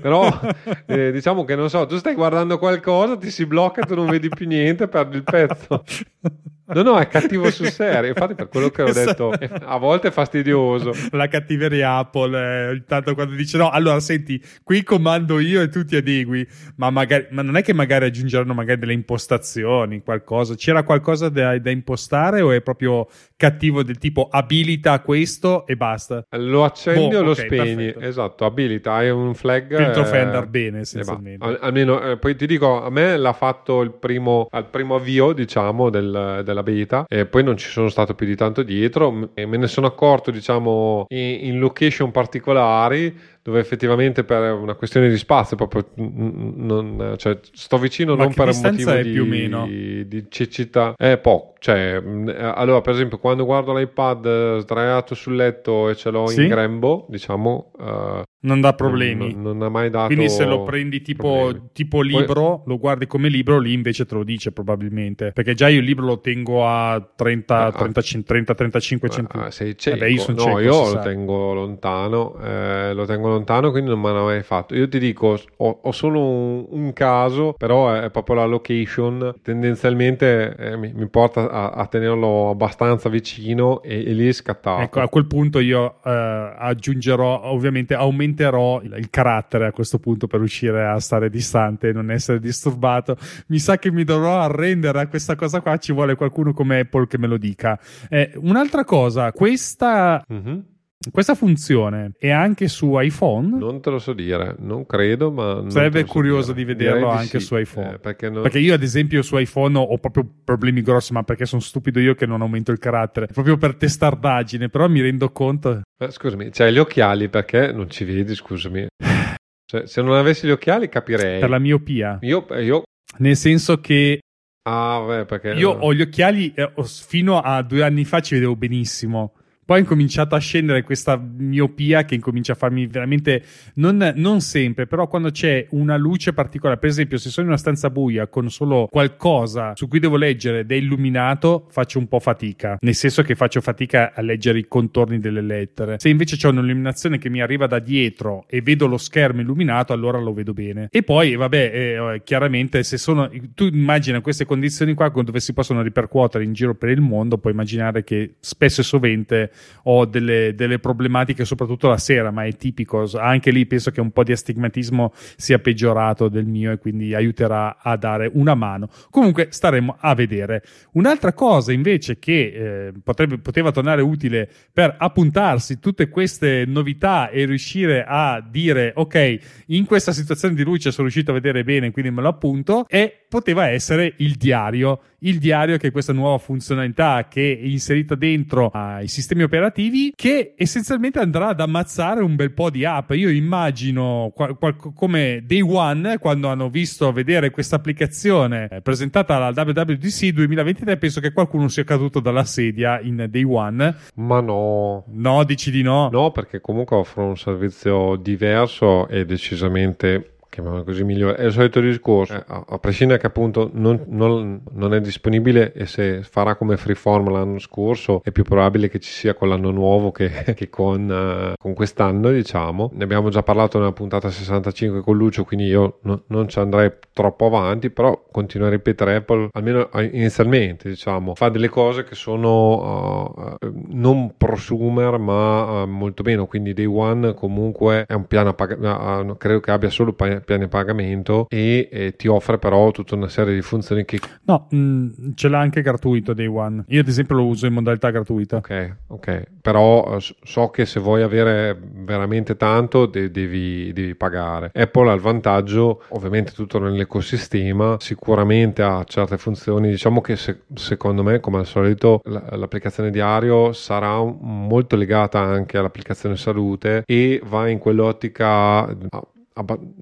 Però [LAUGHS] eh, diciamo che non so, tu stai guardando qualcosa, ti si blocca tu non vedi più niente, perdi il pezzo. No, no, è cattivo sul serio. Infatti, per quello che ho detto, a volte è fastidioso. La cattiveria Apple, eh, intanto quando dice no, allora senti, qui comando io e tu ti adegui, ma, magari, ma non è che magari aggiungeranno magari delle impostazioni, qualcosa. C'era qualcosa da, da impostare o è proprio cattivo del tipo abilita questo e basta? Lo accendi boh, o lo okay, spegni? Perfetto. Esatto, abilita, hai un flag. Filtro eh, Fender bene, essenzialmente. Al, almeno, eh, poi ti dico, a me l'ha fatto il primo, al primo avvio, diciamo, del, della beta e poi non ci sono stato più di tanto dietro e me ne sono accorto, diciamo, in, in location particolari dove effettivamente per una questione di spazio proprio non, cioè, sto vicino Ma non per un motivo di, più o meno? di, cecità è poco. Cioè, allora per esempio quando guardo l'iPad sdraiato sul letto e ce l'ho sì? in grembo diciamo uh, non dà problemi. non, non, ha mai dato quindi se lo prendi tipo, tipo libro Poi... lo guardi come libro lì invece te lo dice probabilmente. Perché già io il libro lo tengo a 30 ah, 30 35 centimetri. ah, sei cieco. Vabbè, io no cieco, io lo tengo lontano eh, lo tengo lontano, quindi non me l'ha mai fatto. Io ti dico, ho, ho solo un, un, caso, però è proprio la location. Tendenzialmente eh, mi, mi, porta a, a, tenerlo abbastanza vicino e, e, lì è scattato. Ecco, a quel punto io eh, aggiungerò, ovviamente aumenterò il, il, carattere a questo punto per riuscire a stare distante e non essere disturbato. Mi sa che mi dovrò arrendere a questa cosa qua, ci vuole qualcuno come Apple che me lo dica. Eh, un'altra cosa, questa... Mm-hmm questa funzione è anche su iPhone? Non te lo so dire, non credo, ma... Sarebbe curioso so di vederlo Direi anche di sì, su iPhone. Eh, perché, non... perché, io, ad esempio, su iPhone ho proprio problemi grossi, ma perché sono stupido io che non aumento il carattere. Proprio per testardaggine, però mi rendo conto... Eh, scusami, c'hai gli occhiali perché non ci vedi, scusami. Cioè, se non avessi gli occhiali capirei. Per la miopia. Io... io... Nel senso che Ah, beh, perché... Io ho gli occhiali, eh, fino a due anni fa ci vedevo benissimo poi è incominciato a scendere questa miopia che incomincia a farmi veramente, non, non, sempre, però quando c'è una luce particolare, per esempio se sono in una stanza buia con solo qualcosa su cui devo leggere ed è illuminato, faccio un po' fatica, nel senso che faccio fatica a leggere i contorni delle lettere. Se invece c'è un'illuminazione che mi arriva da dietro e vedo lo schermo illuminato, allora lo vedo bene. E poi, vabbè, eh, chiaramente se sono, tu immagina queste condizioni qua dove si possono ripercuotere in giro per il mondo, puoi immaginare che spesso e sovente ho delle, delle, problematiche, soprattutto la sera, ma è tipico. Anche lì penso che un po' di astigmatismo sia peggiorato del mio e quindi aiuterà a dare una mano. Comunque staremo a vedere. Un'altra cosa invece che eh, potrebbe, poteva tornare utile per appuntarsi tutte queste novità e riuscire a dire ok, in questa situazione di luce sono riuscito a vedere bene, quindi me lo appunto, e poteva essere il diario il diario che è questa nuova funzionalità che è inserita dentro ai sistemi operativi che essenzialmente andrà ad ammazzare un bel po' di app. Io immagino qual- qual- come Day One quando hanno visto vedere questa applicazione eh, presentata alla WWDC 2023 penso che qualcuno sia caduto dalla sedia in Day One. Ma no. No, dici di no? No, perché comunque offrono un servizio diverso e decisamente chiamiamolo così migliore, è il solito discorso, eh, a, a, prescindere che appunto non, non, non, è disponibile e se farà come freeform l'anno scorso è più probabile che ci sia con l'anno nuovo che, [LAUGHS] che con, uh, con, quest'anno diciamo, ne abbiamo già parlato nella puntata 65 con Lucio quindi io no, non ci andrei troppo avanti però continuo a ripetere Apple almeno inizialmente diciamo fa delle cose che sono uh, non prosumer ma uh, molto meno. Quindi Day One comunque è un piano a pag- credo che abbia solo piani a pagamento e eh, ti offre però tutta una serie di funzioni che... No, mh, mm, ce l'ha anche gratuito Day One. Io ad esempio lo uso in modalità gratuita. Ok, ok. Però eh, so che se vuoi avere veramente tanto de- devi, devi, pagare. Apple ha il vantaggio, ovviamente tutto nell'ecosistema, sicuramente ha certe funzioni. Diciamo che se, secondo me, come al solito, l- l'applicazione diario sarà molto legata anche all'applicazione salute e va in quell'ottica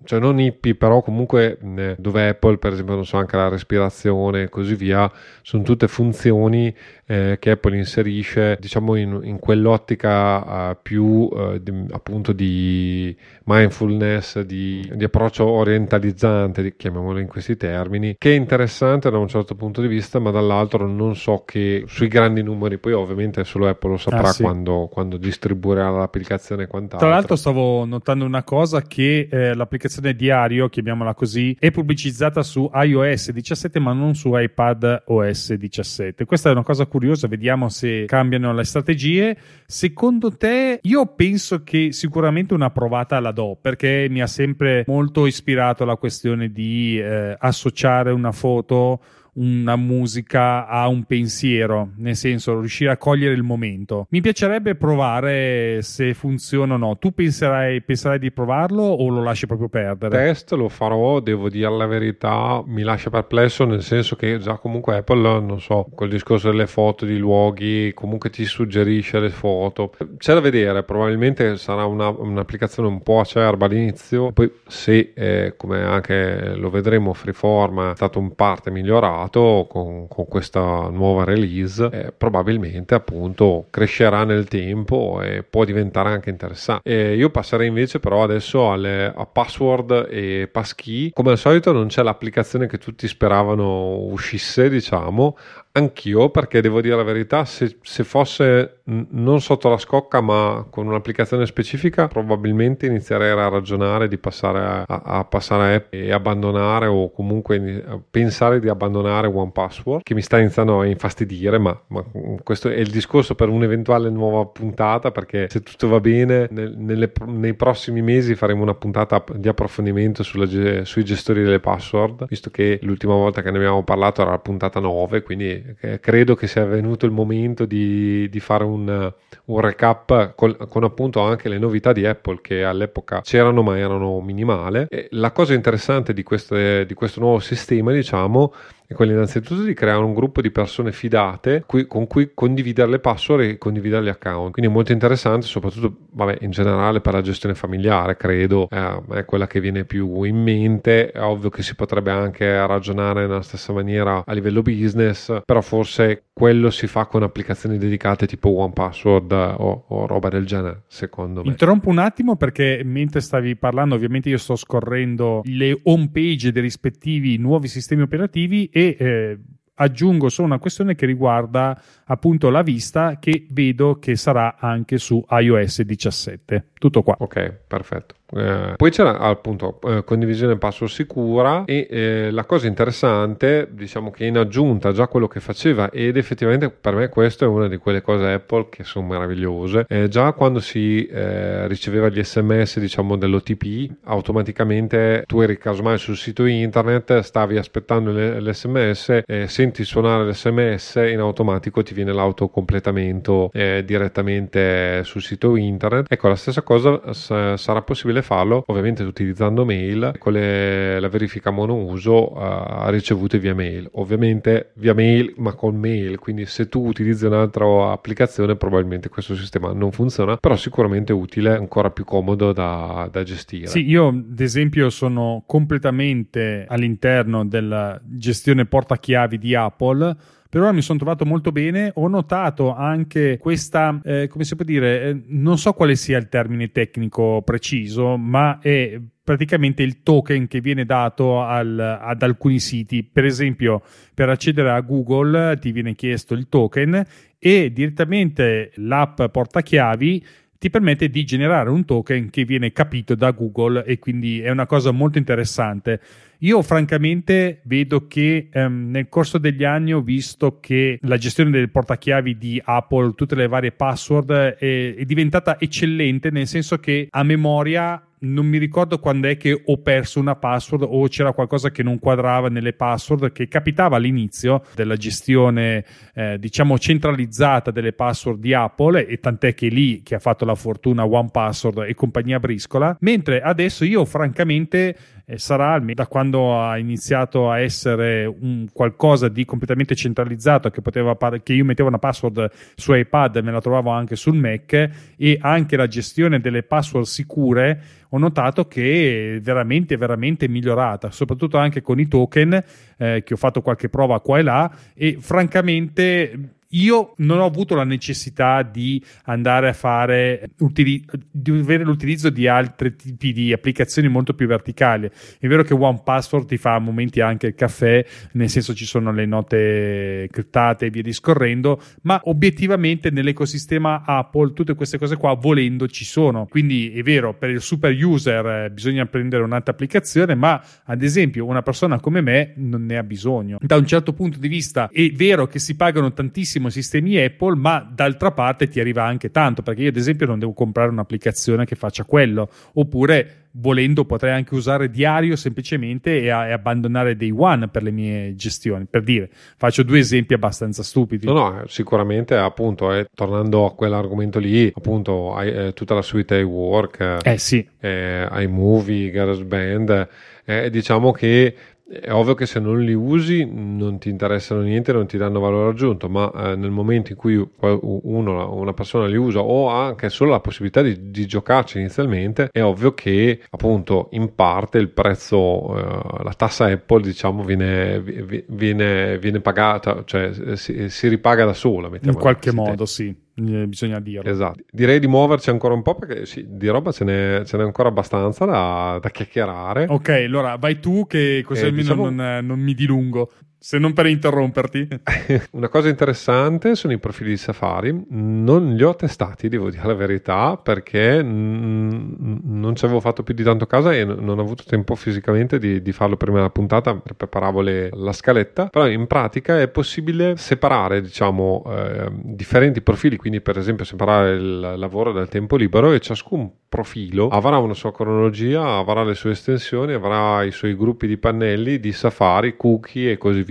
cioè non hippie, però comunque dove Apple, per esempio, non so, anche la respirazione e così via, sono tutte funzioni eh, che Apple inserisce, diciamo, in, in quell'ottica uh, più uh, di, appunto di mindfulness, di, di, approccio orientalizzante, chiamiamolo in questi termini, che è interessante da un certo punto di vista, ma dall'altro non so che sui grandi numeri, poi ovviamente solo Apple lo saprà ah, sì. quando, quando, distribuirà l'applicazione e quant'altro. Tra l'altro stavo notando una cosa che eh, l'applicazione diario, chiamiamola così, è pubblicizzata su iOS 17 ma non su iPad OS 17. Questa è una cosa curiosa curiosa, vediamo se cambiano le strategie. Secondo te, io penso che sicuramente una provata la do perché mi ha sempre molto ispirato la questione di eh, associare una foto una musica a un pensiero, nel senso riuscire a cogliere il momento. Mi piacerebbe provare se funziona o no. Tu penserai, penserai di provarlo o lo lasci proprio perdere? Test lo farò, devo dire la verità, mi lascia perplesso nel senso che già comunque Apple, non so, col discorso delle foto di luoghi, comunque ti suggerisce le foto. C'è da vedere, probabilmente sarà una, un'applicazione un po' acerba all'inizio, poi se, eh, come anche lo vedremo, Freeform è stato un parte migliorato, passato con, con questa nuova release eh, probabilmente appunto crescerà nel tempo e può diventare anche interessante. E io passerei invece però adesso alle, a password e passkey. Come al solito non c'è l'applicazione che tutti speravano uscisse, diciamo, Anch'io, perché devo dire la verità, se, se, fosse non sotto la scocca ma con un'applicazione specifica, probabilmente inizierei a ragionare di passare a, a passare app e abbandonare o comunque pensare di abbandonare One Password, che mi sta iniziando a infastidire, ma, ma, questo è il discorso per un'eventuale nuova puntata, perché se tutto va bene, nel, nelle, nei prossimi mesi faremo una puntata di approfondimento sulla, sui gestori delle password, visto che l'ultima volta che ne abbiamo parlato era la puntata 9, quindi credo che sia venuto il momento di, di fare un, un recap con, con, appunto anche le novità di Apple che all'epoca c'erano ma erano minimale. E la cosa interessante di, queste, di questo nuovo sistema, diciamo, quella innanzitutto di creare un gruppo di persone fidate cui, con cui condividere le password e condividere gli account. Quindi è molto interessante, soprattutto vabbè, in generale per la gestione familiare, credo, eh, è quella che viene più in mente. È ovvio che si potrebbe anche ragionare nella stessa maniera a livello business, però forse quello si fa con applicazioni dedicate tipo One Password o, o roba del genere, secondo me. Interrompo un attimo perché mentre stavi parlando, ovviamente io sto scorrendo le home page dei rispettivi nuovi sistemi operativi e eh, aggiungo solo una questione che riguarda appunto la vista che vedo che sarà anche su iOS 17. Tutto qua. Ok, perfetto. Eh, poi c'era appunto eh, condivisione password sicura e eh, la cosa interessante diciamo che in aggiunta già quello che faceva ed effettivamente per me questa è una di quelle cose Apple che sono meravigliose. Eh, già quando si eh, riceveva gli sms diciamo dell'OTP automaticamente tu eri casomai sul sito internet stavi aspettando l'sms senti suonare l'sms in automatico ti viene l'autocompletamento direttamente sul sito internet. Ecco la stessa cosa s- sarà possibile possibile farlo ovviamente utilizzando mail con le, la verifica monouso uh, ricevute via mail. Ovviamente via mail ma con mail quindi se tu utilizzi un'altra applicazione probabilmente questo sistema non funziona però sicuramente utile ancora più comodo da, da gestire. Sì io ad esempio sono completamente all'interno della gestione portachiavi di Apple per ora mi sono trovato molto bene. Ho notato anche questa, eh, come si può dire, eh, non so quale sia il termine tecnico preciso, ma è praticamente il token che viene dato al, ad alcuni siti. Per esempio, per accedere a Google ti viene chiesto il token e direttamente l'app portachiavi ti permette di generare un token che viene capito da Google e quindi è una cosa molto interessante. Io francamente vedo che ehm, nel corso degli anni ho visto che la gestione del portachiavi di Apple, tutte le varie password, è, è diventata eccellente, nel senso che a memoria non mi ricordo quando è che ho perso una password o c'era qualcosa che non quadrava nelle password che capitava all'inizio della gestione eh, diciamo centralizzata delle password di Apple e tant'è che lì che ha fatto la fortuna One Password e compagnia briscola. Mentre adesso io francamente sarà da quando ha iniziato a essere un qualcosa di completamente centralizzato che, poteva, che io mettevo una password su iPad me la trovavo anche sul Mac e anche la gestione delle password sicure ho notato che è veramente veramente migliorata soprattutto anche con i token eh, che ho fatto qualche prova qua e là e francamente io non ho avuto la necessità di andare a fare utili- di avere l'utilizzo di altri tipi di applicazioni molto più verticali. È vero che One Password ti fa a momenti anche il caffè, nel senso ci sono le note criptate e via discorrendo, ma obiettivamente nell'ecosistema Apple tutte queste cose qua volendo ci sono. Quindi è vero, per il super user eh, bisogna prendere un'altra applicazione, ma ad esempio una persona come me non ne ha bisogno. Da un certo punto di vista è vero che si pagano tantissimo benissimo sistemi Apple, ma d'altra parte ti arriva anche tanto, perché io ad esempio non devo comprare un'applicazione che faccia quello, oppure volendo potrei anche usare diario semplicemente e, a, e, abbandonare Day One per le mie gestioni. Per dire faccio due esempi abbastanza stupidi. No no sicuramente appunto eh, tornando a quell'argomento lì appunto hai eh, tutta la suite iWork eh sì. eh, iMovie GarageBand eh, diciamo che è ovvio che se non li usi non ti interessano niente, non ti danno valore aggiunto, ma eh, nel momento in cui uno, una persona li usa o ha anche solo la possibilità di, di giocarci inizialmente, è ovvio che appunto in parte il prezzo, eh, la tassa Apple diciamo viene, viene, viene pagata, cioè si, si ripaga da sola. In qualche modo sì. Eh, bisogna dirlo. Esatto. Direi di muoverci ancora un po' perché sì, di roba ce n'è, ce n'è ancora abbastanza da, da, chiacchierare. Ok, allora vai tu che così eh, almeno diciamo... non, non mi dilungo se non per interromperti. [LAUGHS] Una cosa interessante sono i profili di Safari. Non li ho testati, devo dire la verità, perché non ci avevo fatto più di tanto caso e non ho avuto tempo fisicamente di, di farlo prima della puntata, preparavo le, la scaletta. Però in pratica è possibile separare, diciamo, eh, differenti profili, quindi per esempio separare il lavoro dal tempo libero e ciascun profilo avrà una sua cronologia, avrà le sue estensioni, avrà i suoi gruppi di pannelli di Safari, cookie e così via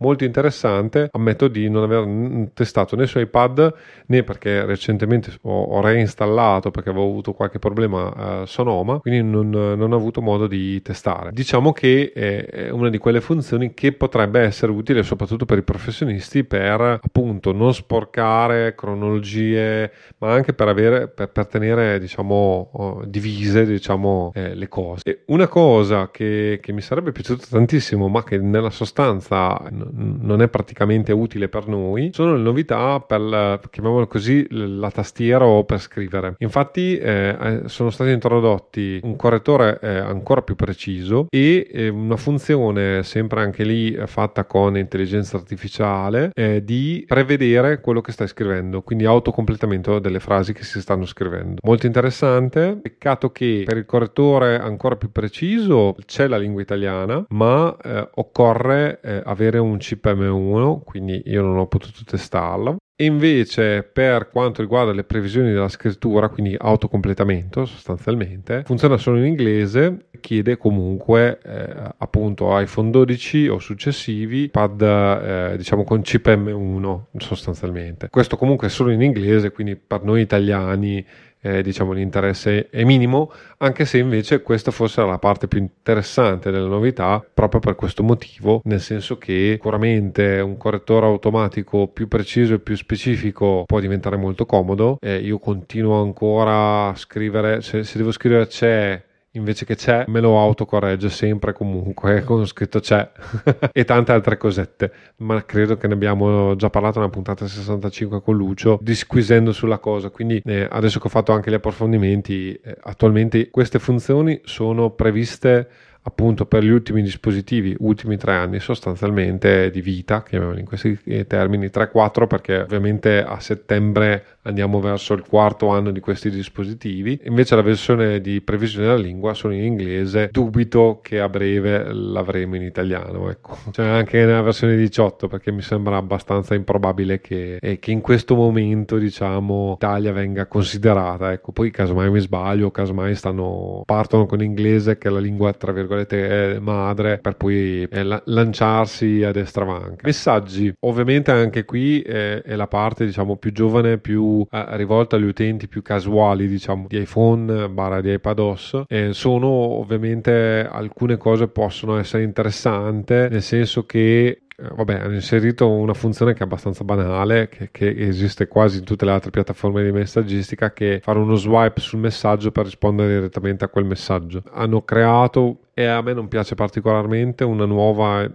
molto interessante. Ammetto di non aver testato né su iPad né perché recentemente ho, ho reinstallato perché avevo avuto qualche problema uh, Sonoma, quindi non, non, ho avuto modo di testare. Diciamo che è una di quelle funzioni che potrebbe essere utile soprattutto per i professionisti per appunto non sporcare cronologie, ma anche per avere per, per tenere diciamo divise diciamo eh, le cose. E una cosa che, che mi sarebbe piaciuto tantissimo, ma che nella sostanza non è praticamente utile per noi, sono le novità per, la, chiamiamolo così, la tastiera o per scrivere. Infatti eh, eh, sono stati introdotti un correttore eh, ancora più preciso e eh, una funzione sempre anche lì fatta con intelligenza artificiale eh, di prevedere quello che stai scrivendo, quindi autocompletamento delle frasi che si stanno scrivendo. Molto interessante, peccato che per il correttore ancora più preciso c'è la lingua italiana, ma eh, occorre eh, avere un chip M1, quindi io non ho potuto testarlo. Invece per quanto riguarda le previsioni della scrittura, quindi autocompletamento sostanzialmente, funziona solo in inglese, chiede comunque eh, appunto iPhone 12 o successivi pad eh, diciamo con chip M1 sostanzialmente. Questo comunque è solo in inglese, quindi per noi italiani eh, diciamo l'interesse è minimo, anche se invece questa fosse la parte più interessante della novità proprio per questo motivo, nel senso che sicuramente un correttore automatico più preciso e più specifico può diventare molto comodo. Eh, io continuo ancora a scrivere, se, se devo scrivere c'è invece che c'è me lo autocorregge sempre comunque [LAUGHS] con scritto c'è [LAUGHS] e tante altre cosette. Ma credo che ne abbiamo già parlato nella puntata 65 con Lucio disquisendo sulla cosa. Quindi eh, adesso che ho fatto anche gli approfondimenti eh, attualmente queste funzioni sono previste appunto per gli ultimi dispositivi, ultimi tre anni sostanzialmente di vita, chiamiamoli in questi termini 3-4 perché ovviamente a settembre andiamo verso il quarto anno di questi dispositivi. Invece la versione di previsione della lingua sono in inglese, dubito che a breve l'avremo in italiano, ecco. C'è anche nella versione 18 perché mi sembra abbastanza improbabile che, eh, che in questo momento diciamo Italia venga considerata, ecco. Poi casomai mi sbaglio, casomai stanno partono con l'inglese che è la lingua tra virgolette madre per poi eh, la- lanciarsi a destra manca. Messaggi, ovviamente anche qui eh, è la parte diciamo più giovane, più eh, rivolta agli utenti più casuali, diciamo, di iPhone barra di iPadOS. Eh, sono ovviamente alcune cose possono essere interessanti, nel senso che eh, vabbè, hanno inserito una funzione che è abbastanza banale, che, che, esiste quasi in tutte le altre piattaforme di messaggistica, che è fare uno swipe sul messaggio per rispondere direttamente a quel messaggio. Hanno creato e a me non piace particolarmente una nuova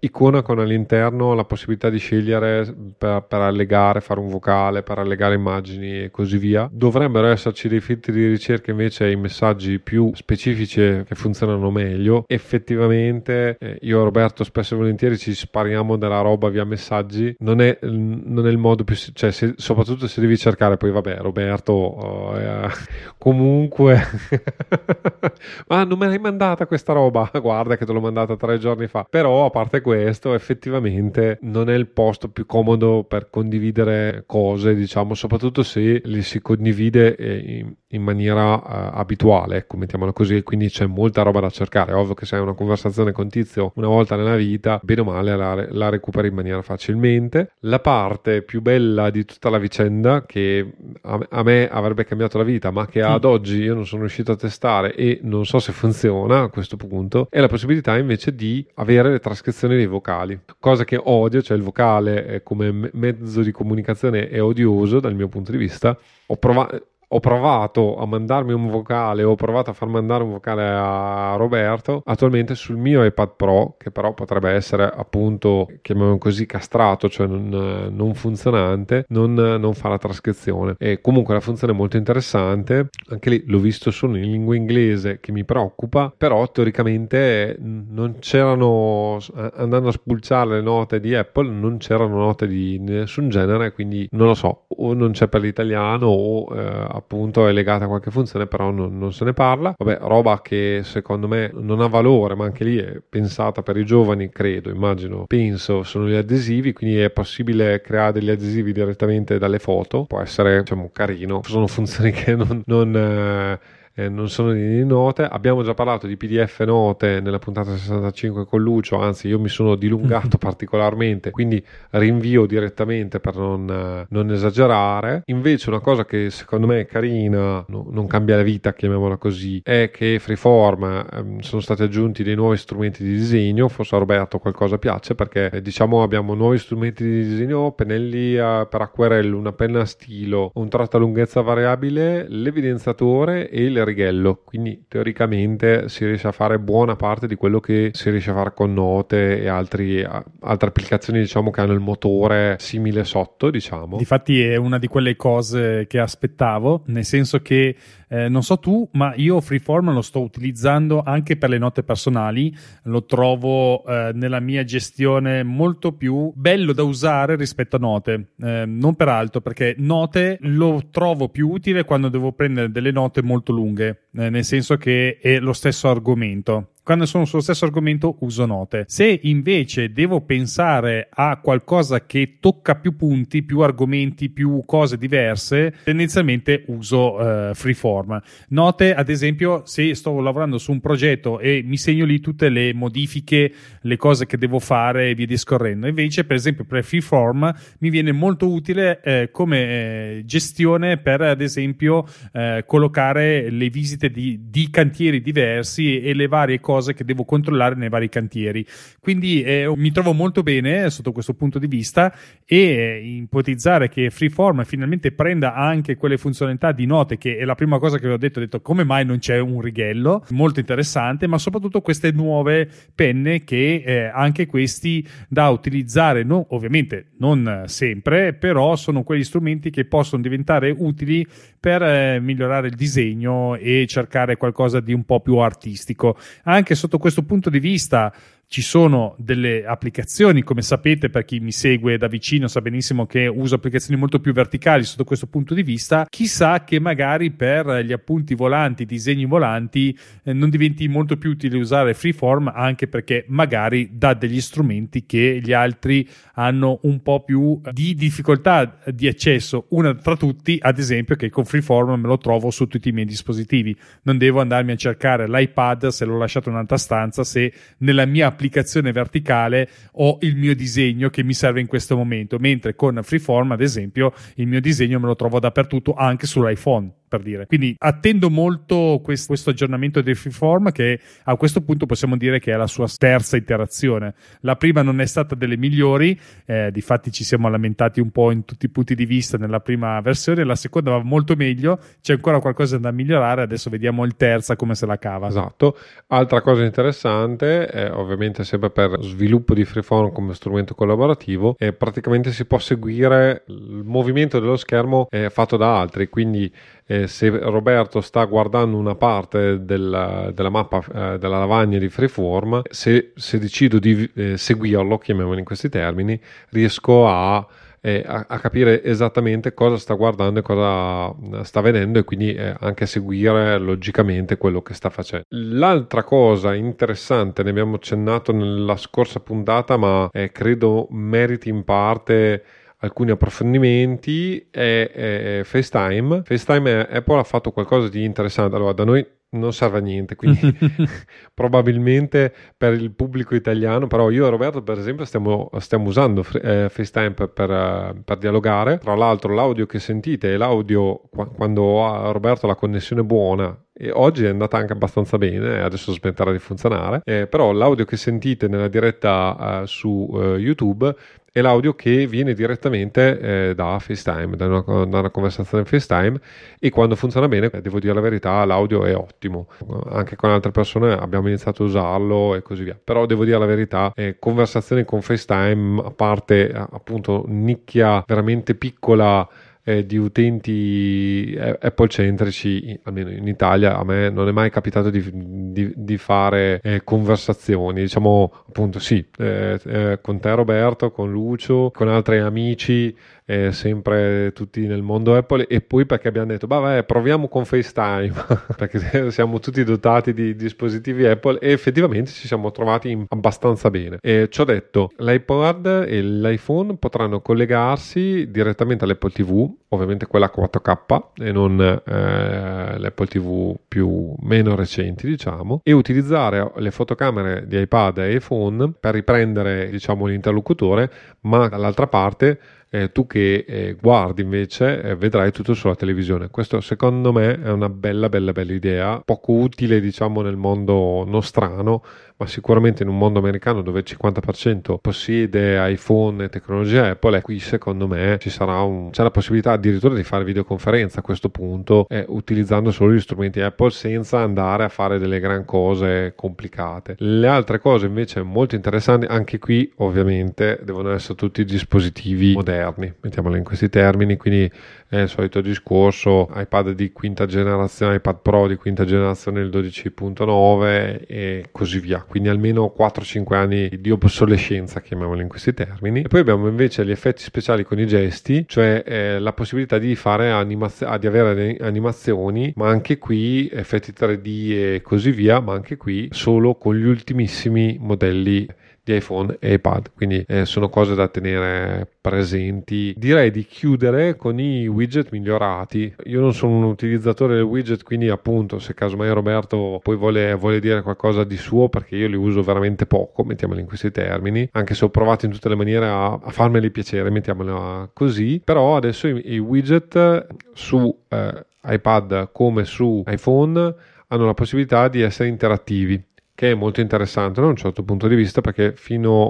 icona con all'interno la possibilità di scegliere per, per, allegare, fare un vocale, per allegare immagini e così via. Dovrebbero esserci dei filtri di ricerca invece ai messaggi più specifici che funzionano meglio. Effettivamente eh, io e Roberto spesso e volentieri ci spariamo della roba via messaggi, non è, non è il modo più... cioè se, soprattutto se devi cercare, poi vabbè Roberto oh, eh, [LAUGHS] comunque... [LAUGHS] ma non me l'hai mandata questa questa roba, [LAUGHS] guarda che te l'ho mandata tre giorni fa. Però a parte questo, effettivamente non è il posto più comodo per condividere cose, diciamo, soprattutto se li si condivide eh, in, in maniera uh, abituale, ecco, mettiamola così, quindi c'è molta roba da cercare. Ovvio che se hai una conversazione con Tizio una volta nella vita, bene o male la, la recuperi in maniera facilmente. La parte più bella di tutta la vicenda, che a, a me avrebbe cambiato la vita, ma che ad oggi io non sono riuscito a testare e non so se funziona, questo punto è la possibilità invece di avere le trascrizioni dei vocali, cosa che odio, cioè il vocale come mezzo di comunicazione è odioso dal mio punto di vista. Ho provato ho provato a mandarmi un vocale, ho provato a far mandare un vocale a Roberto, attualmente sul mio iPad Pro, che però potrebbe essere appunto, chiamiamolo così, castrato, cioè non, non funzionante, non, non, fa la trascrizione. E comunque la funzione è molto interessante, anche lì l'ho visto solo in lingua inglese che mi preoccupa, però teoricamente non c'erano, andando a spulciare le note di Apple, non c'erano note di nessun genere, quindi non lo so, o non c'è per l'italiano o eh, appunto è legata a qualche funzione, però non, non, se ne parla. Vabbè, roba che secondo me non ha valore, ma anche lì è pensata per i giovani, credo, immagino, penso, sono gli adesivi, quindi è possibile creare degli adesivi direttamente dalle foto, può essere, diciamo, carino. Sono funzioni [LAUGHS] che non... non eh, eh, non sono di note. Abbiamo già parlato di PDF note nella puntata 65 con Lucio, anzi io mi sono dilungato [LAUGHS] particolarmente, quindi rinvio direttamente per non, non, esagerare. Invece una cosa che secondo me è carina, no, non cambia la vita, chiamiamola così, è che Freeform ehm, sono stati aggiunti dei nuovi strumenti di disegno, forse a Roberto qualcosa piace perché eh, diciamo abbiamo nuovi strumenti di disegno, pennelli eh, per acquerello, una penna a stilo, un tratto a lunghezza variabile, l'evidenziatore e il righello, quindi teoricamente si riesce a fare buona parte di quello che si riesce a fare con note e altri, altre applicazioni diciamo che hanno il motore simile sotto diciamo. Difatti è una di quelle cose che aspettavo, nel senso che eh, non so tu, ma io Freeform lo sto utilizzando anche per le note personali, lo trovo eh, nella mia gestione molto più bello da usare rispetto a note, eh, non per altro perché note lo trovo più utile quando devo prendere delle note molto lunghe, eh, nel senso che è lo stesso argomento quando sono sullo stesso argomento uso note. Se invece devo pensare a qualcosa che tocca più punti, più argomenti, più cose diverse, tendenzialmente uso uh, freeform. Note, ad esempio, se sto lavorando su un progetto e mi segno lì tutte le modifiche, le cose che devo fare e via discorrendo. Invece, per esempio, per freeform mi viene molto utile eh, come eh, gestione per, ad esempio, eh, collocare le visite di, di cantieri diversi e le varie cose cose che devo controllare nei vari cantieri. Quindi eh, mi trovo molto bene sotto questo punto di vista e eh, ipotizzare che Freeform finalmente prenda anche quelle funzionalità di note che è la prima cosa che vi ho detto, ho detto come mai non c'è un righello, molto interessante, ma soprattutto queste nuove penne che eh, anche questi da utilizzare, no, ovviamente non sempre, però sono quegli strumenti che possono diventare utili per eh, migliorare il disegno e cercare qualcosa di un po' più artistico. Anche sotto questo punto di vista ci sono delle applicazioni, come sapete per chi mi segue da vicino sa benissimo che uso applicazioni molto più verticali sotto questo punto di vista, chissà che magari per gli appunti volanti, disegni volanti eh, non diventi molto più utile usare freeform anche perché magari dà degli strumenti che gli altri hanno un po' più di difficoltà di accesso, una tra tutti ad esempio che con freeform me lo trovo su tutti i miei dispositivi, non devo andarmi a cercare l'iPad se l'ho lasciato in un'altra stanza se nella mia applicazione verticale ho il mio disegno che mi serve in questo momento, mentre con Freeform, ad esempio, il mio disegno me lo trovo dappertutto anche sull'iPhone per dire. Quindi attendo molto questo, questo aggiornamento di Freeform che a questo punto possiamo dire che è la sua terza iterazione. La prima non è stata delle migliori, eh, difatti ci siamo lamentati un po' in tutti i punti di vista nella prima versione, la seconda va molto meglio, c'è ancora qualcosa da migliorare, adesso vediamo il terza come se la cava. Esatto. Altra cosa interessante, eh, ovviamente sempre per sviluppo di Freeform come strumento collaborativo, eh, praticamente si può seguire il movimento dello schermo eh, fatto da altri, quindi eh, se Roberto sta guardando una parte della, della mappa eh, della lavagna di Freeform, se, se decido di eh, seguirlo, chiamiamolo in questi termini, riesco a eh, a, a, capire esattamente cosa sta guardando e cosa eh, sta vedendo e quindi eh, anche seguire logicamente quello che sta facendo. L'altra cosa interessante, ne abbiamo accennato nella scorsa puntata, ma eh, credo meriti in parte alcuni approfondimenti è, è FaceTime. FaceTime Apple ha fatto qualcosa di interessante. Allora, da noi non serve a niente, quindi [LAUGHS] probabilmente per il pubblico italiano, però io e Roberto per esempio stiamo, stiamo usando eh, FaceTime per, per, uh, per, dialogare, tra l'altro l'audio che sentite è l'audio qu- quando ha Roberto la connessione buona e oggi è andata anche abbastanza bene, adesso smetterà di funzionare, eh, però l'audio che sentite nella diretta uh, su uh, YouTube è l'audio che viene direttamente eh, da FaceTime, da una, da una, conversazione FaceTime e quando funziona bene, devo dire la verità, l'audio è ottimo. Anche con altre persone abbiamo iniziato a usarlo e così via. Però devo dire la verità, eh, conversazioni con FaceTime, a parte appunto nicchia veramente piccola eh, di utenti eh, Apple centrici, almeno in Italia, a me non è mai capitato di, di, di fare eh, conversazioni, diciamo appunto sì, eh, eh, con te Roberto, con Lucio, con altri amici eh, sempre tutti nel mondo Apple e poi perché abbiamo detto vabbè proviamo con FaceTime [LAUGHS] perché [LAUGHS] siamo tutti dotati di dispositivi Apple e effettivamente ci siamo trovati abbastanza bene. E ci ho detto l'iPod e l'iPhone potranno collegarsi direttamente all'Apple TV ovviamente quella 4K e non eh, l'Apple TV più meno recenti, diciamo, e utilizzare le fotocamere di iPad e iPhone per riprendere, diciamo, l'interlocutore, ma dall'altra parte eh, tu che eh, guardi invece eh, vedrai tutto sulla televisione. Questo secondo me è una bella bella bella idea, poco utile diciamo nel mondo nostrano, ma sicuramente in un mondo americano dove il 50% possiede iPhone e tecnologia Apple, qui secondo me ci sarà un, c'è la possibilità addirittura di fare videoconferenza a questo punto eh, utilizzando solo gli strumenti Apple senza andare a fare delle gran cose complicate. Le altre cose invece molto interessanti, anche qui ovviamente devono essere tutti dispositivi moderni, mettiamolo in questi termini, quindi è il solito discorso iPad di quinta generazione, iPad Pro di quinta generazione il 12.9 e così via quindi almeno 4-5 anni di obsolescenza, chiamiamoli in questi termini. E poi abbiamo invece gli effetti speciali con i gesti, cioè eh, la possibilità di fare animaz- di avere animazioni, ma anche qui effetti 3D e così via, ma anche qui solo con gli ultimissimi modelli di iPhone e iPad, quindi eh, sono cose da tenere presenti. Direi di chiudere con i widget migliorati. Io non sono un utilizzatore del widget, quindi appunto se casomai Roberto poi vuole, vuole dire qualcosa di suo, perché io li uso veramente poco, mettiamoli in questi termini, anche se ho provato in tutte le maniere a, a farmeli piacere, mettiamola così, però adesso i, i widget su eh, iPad come su iPhone hanno la possibilità di essere interattivi che è molto interessante da un certo punto di vista perché fino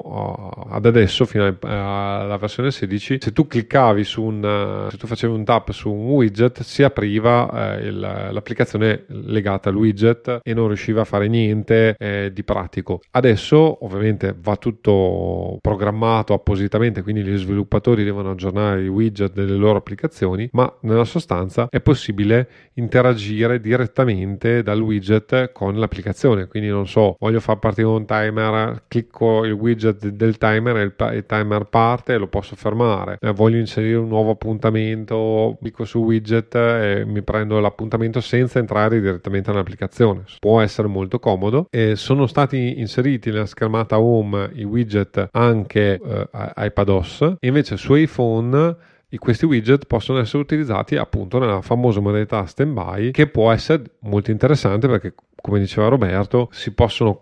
ad adesso, fino alla versione 16, se tu cliccavi su un, se tu facevi un tap su un widget, si apriva eh, il, l'applicazione legata al widget e non riusciva a fare niente eh, di pratico. Adesso ovviamente va tutto programmato appositamente, quindi gli sviluppatori devono aggiornare i widget delle loro applicazioni, ma nella sostanza è possibile interagire direttamente dal widget con l'applicazione, quindi non so so, voglio far partire un timer, clicco il widget del timer e il, il timer parte e lo posso fermare. Eh, voglio inserire un nuovo appuntamento, clicco su widget e mi prendo l'appuntamento senza entrare direttamente nell'applicazione. Può essere molto comodo. E sono stati inseriti nella schermata home i widget anche eh, iPadOS invece su iPhone questi widget possono essere utilizzati appunto nella famosa modalità standby che può essere molto interessante perché come diceva Roberto, si possono,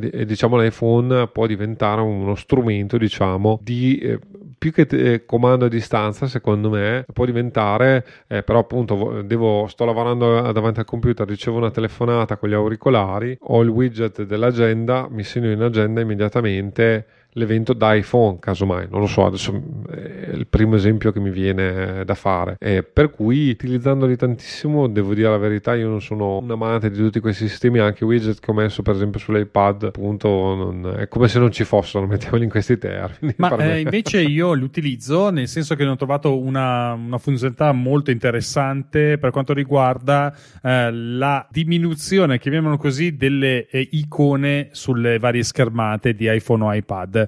eh, diciamo l'iPhone può diventare uno strumento, diciamo, di eh, più che eh, comando a distanza, secondo me, può diventare, eh, però appunto devo, sto lavorando davanti al computer, ricevo una telefonata con gli auricolari, ho il widget dell'agenda, mi segno in agenda immediatamente l'evento da iPhone, casomai, non lo so, adesso è il primo esempio che mi viene da fare. E per cui utilizzandoli tantissimo, devo dire la verità, io non sono un amante di tutti questi sistemi, anche widget che ho messo per esempio sull'iPad, appunto, non, è come se non ci fossero, [LAUGHS] mettiamoli in questi termini. Ma eh, invece io li utilizzo, nel senso che ne ho trovato una, una funzionalità molto interessante per quanto riguarda eh, la diminuzione, chiamiamolo così, delle eh, icone sulle varie schermate di iPhone o iPad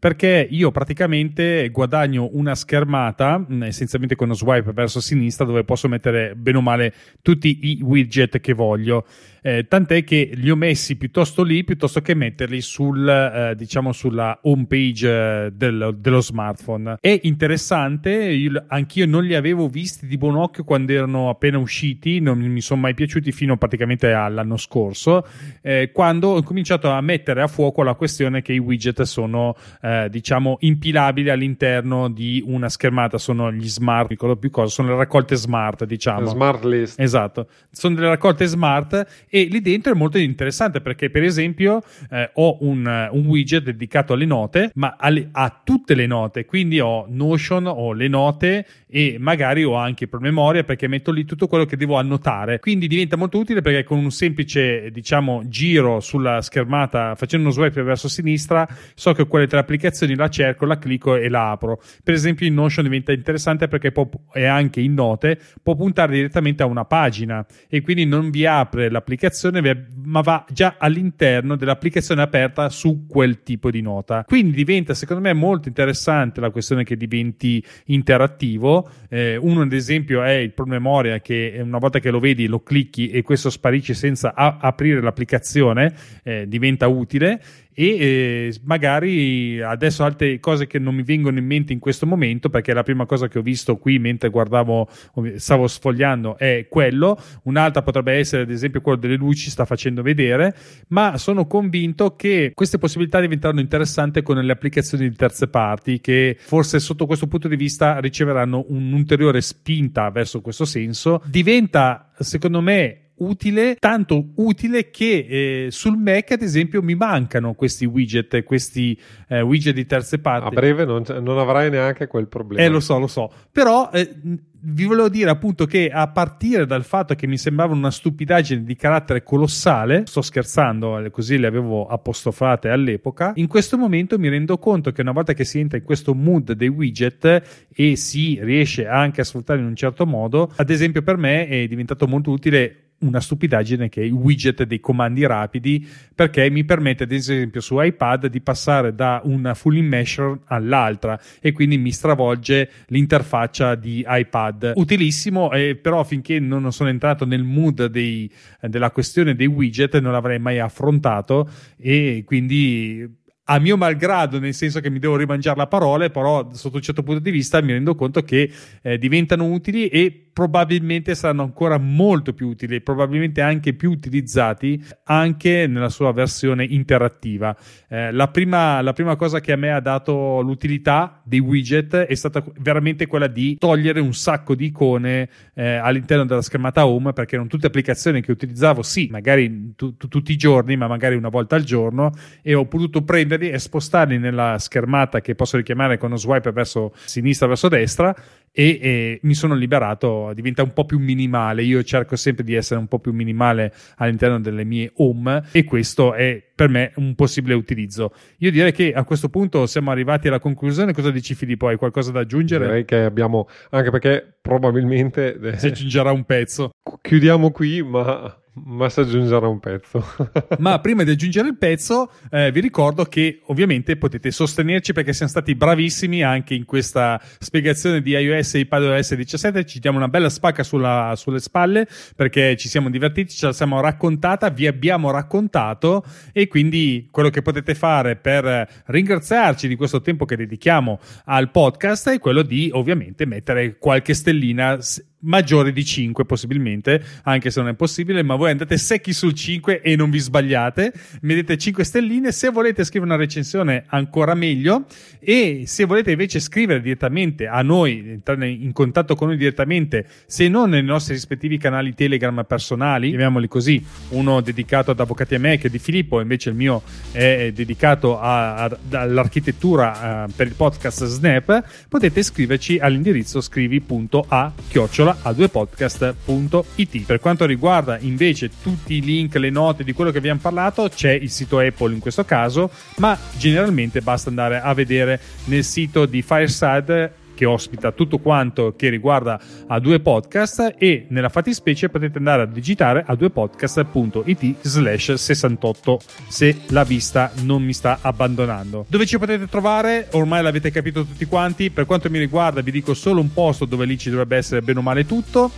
perché io praticamente guadagno una schermata mm, essenzialmente con uno swipe verso sinistra dove posso mettere bene o male tutti i widget che voglio eh, tant'è che li ho messi piuttosto lì piuttosto che metterli sul, eh, diciamo sulla home page eh, del, dello smartphone. È interessante, io, anch'io non li avevo visti di buon occhio quando erano appena usciti, non mi sono mai piaciuti fino praticamente all'anno scorso, eh, quando ho cominciato a mettere a fuoco la questione che i widget sono, eh, diciamo, impilabili all'interno di una schermata, sono gli smart, ricordo più cosa, sono le raccolte smart, diciamo. Smart list. Esatto, sono delle raccolte smart e lì dentro è molto interessante perché per esempio eh, ho un, un, widget dedicato alle note ma alle, a tutte le note quindi ho Notion ho le note e magari ho anche promemoria perché metto lì tutto quello che devo annotare quindi diventa molto utile perché con un semplice diciamo giro sulla schermata facendo uno swipe verso sinistra so che quelle tre applicazioni la cerco la clicco e la apro per esempio in Notion diventa interessante perché può, e anche in note può puntare direttamente a una pagina e quindi non vi apre l'applicazione applicazione, ma va già all'interno dell'applicazione aperta su quel tipo di nota. Quindi diventa, secondo me, molto interessante la questione che diventi interattivo. Eh, uno, ad esempio, è il promemoria che una volta che lo vedi lo clicchi e questo sparisce senza a- aprire l'applicazione, eh, diventa utile e eh, magari adesso altre cose che non mi vengono in mente in questo momento perché la prima cosa che ho visto qui mentre guardavo stavo sfogliando è quello. Un'altra potrebbe essere ad esempio quello delle luci sta facendo vedere. Ma sono convinto che queste possibilità diventeranno interessanti con le applicazioni di terze parti che forse sotto questo punto di vista riceveranno un'ulteriore spinta verso questo senso. Diventa secondo me utile, tanto utile che eh, sul Mac, ad esempio, mi mancano questi widget, questi eh, widget di terze parti. A breve non, non, avrai neanche quel problema. Eh, lo so, lo so. Però eh, vi volevo dire appunto che a partire dal fatto che mi sembrava una stupidaggine di carattere colossale, sto scherzando, eh, così le avevo apostrofate all'epoca, in questo momento mi rendo conto che una volta che si entra in questo mood dei widget e si riesce anche a sfruttare in un certo modo, ad esempio per me è diventato molto utile una stupidaggine che è il widget dei comandi rapidi perché mi permette ad esempio su iPad di passare da una full immersion all'altra e quindi mi stravolge l'interfaccia di iPad. Utilissimo eh, però finché non sono entrato nel mood dei, della questione dei widget non l'avrei mai affrontato e quindi a mio malgrado, nel senso che mi devo rimangiare la parola, però sotto un certo punto di vista mi rendo conto che eh, diventano utili e probabilmente saranno ancora molto più utili, probabilmente anche più utilizzati anche nella sua versione interattiva. Eh, la, prima, la prima cosa che a me ha dato l'utilità dei widget è stata veramente quella di togliere un sacco di icone eh, all'interno della schermata home perché erano tutte applicazioni che utilizzavo, sì, magari tu, tu, tutti i giorni, ma magari una volta al giorno e ho potuto prenderli e spostarli nella schermata che posso richiamare con uno swipe verso sinistra verso destra e, e, mi sono liberato, diventa un po' più minimale. Io cerco sempre di essere un po' più minimale all'interno delle mie home e questo è per me un possibile utilizzo. Io direi che a questo punto siamo arrivati alla conclusione. Cosa dici Filippo? Hai qualcosa da aggiungere? Direi che abbiamo, anche perché probabilmente si aggiungerà un pezzo. Chiudiamo qui, ma ma si aggiungerà un pezzo. [LAUGHS] Ma prima di aggiungere il pezzo, eh, vi ricordo che ovviamente potete sostenerci perché siamo stati bravissimi anche in questa spiegazione di iOS e iPadOS 17. Ci diamo una bella spacca sulla, sulle spalle perché ci siamo divertiti, ce la siamo raccontata, vi abbiamo raccontato e quindi quello che potete fare per ringraziarci di questo tempo che dedichiamo al podcast è quello di ovviamente mettere qualche stellina maggiore di 5 possibilmente, anche se non è possibile, ma voi andate secchi sul 5 e non vi sbagliate, mettete 5 stelline, se volete scrivere una recensione ancora meglio e se volete invece scrivere direttamente a noi, entrare in contatto con noi direttamente, se non nei nostri rispettivi canali Telegram personali, chiamiamoli così, uno dedicato ad Avvocati a me che è di Filippo, invece il mio è dedicato a, a, all'architettura uh, per il podcast Snap, potete scriverci all'indirizzo scrivi.a chiocciola a2podcast.it. Per quanto riguarda invece tutti i link, le note di quello che abbiamo parlato, c'è il sito Apple in questo caso, ma generalmente basta andare a vedere nel sito di Fireside che ospita tutto quanto che riguarda a due podcast e nella fattispecie potete andare a digitare a due podcast.it slash 68 se la vista non mi sta abbandonando. Dove ci potete trovare? Ormai l'avete capito tutti quanti. Per quanto mi riguarda vi dico solo un posto dove lì ci dovrebbe essere bene o male tutto.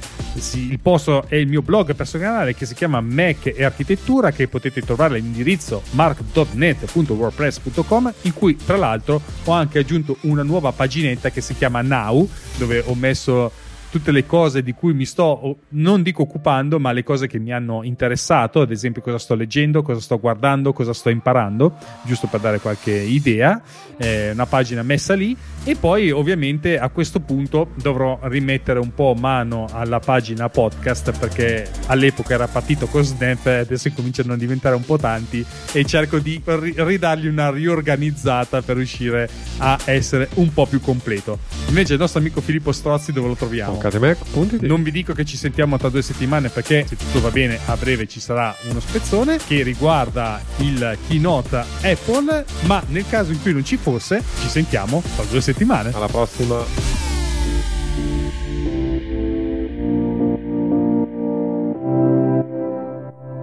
Il posto è il mio blog personale che si chiama Mac e Architettura che potete trovare all'indirizzo mark.net.wordpress.com in cui tra l'altro ho anche aggiunto una nuova paginetta che si chiama chiama Now, dove ho messo tutte le cose di cui mi sto, non dico occupando, ma le cose che mi hanno interessato, ad esempio cosa sto leggendo, cosa sto guardando, cosa sto imparando, giusto per dare qualche idea, eh, una pagina messa lì e poi ovviamente a questo punto dovrò rimettere un po' mano alla pagina podcast perché all'epoca era partito con Snap, adesso cominciano a diventare un po' tanti e cerco di ridargli una riorganizzata per riuscire a essere un po' più completo. Invece il nostro amico Filippo Strozzi dove lo troviamo? Non vi dico che ci sentiamo tra due settimane perché se tutto va bene a breve ci sarà uno spezzone che riguarda il keynote Apple, ma nel caso in cui non ci fosse ci sentiamo tra due settimane. Alla prossima.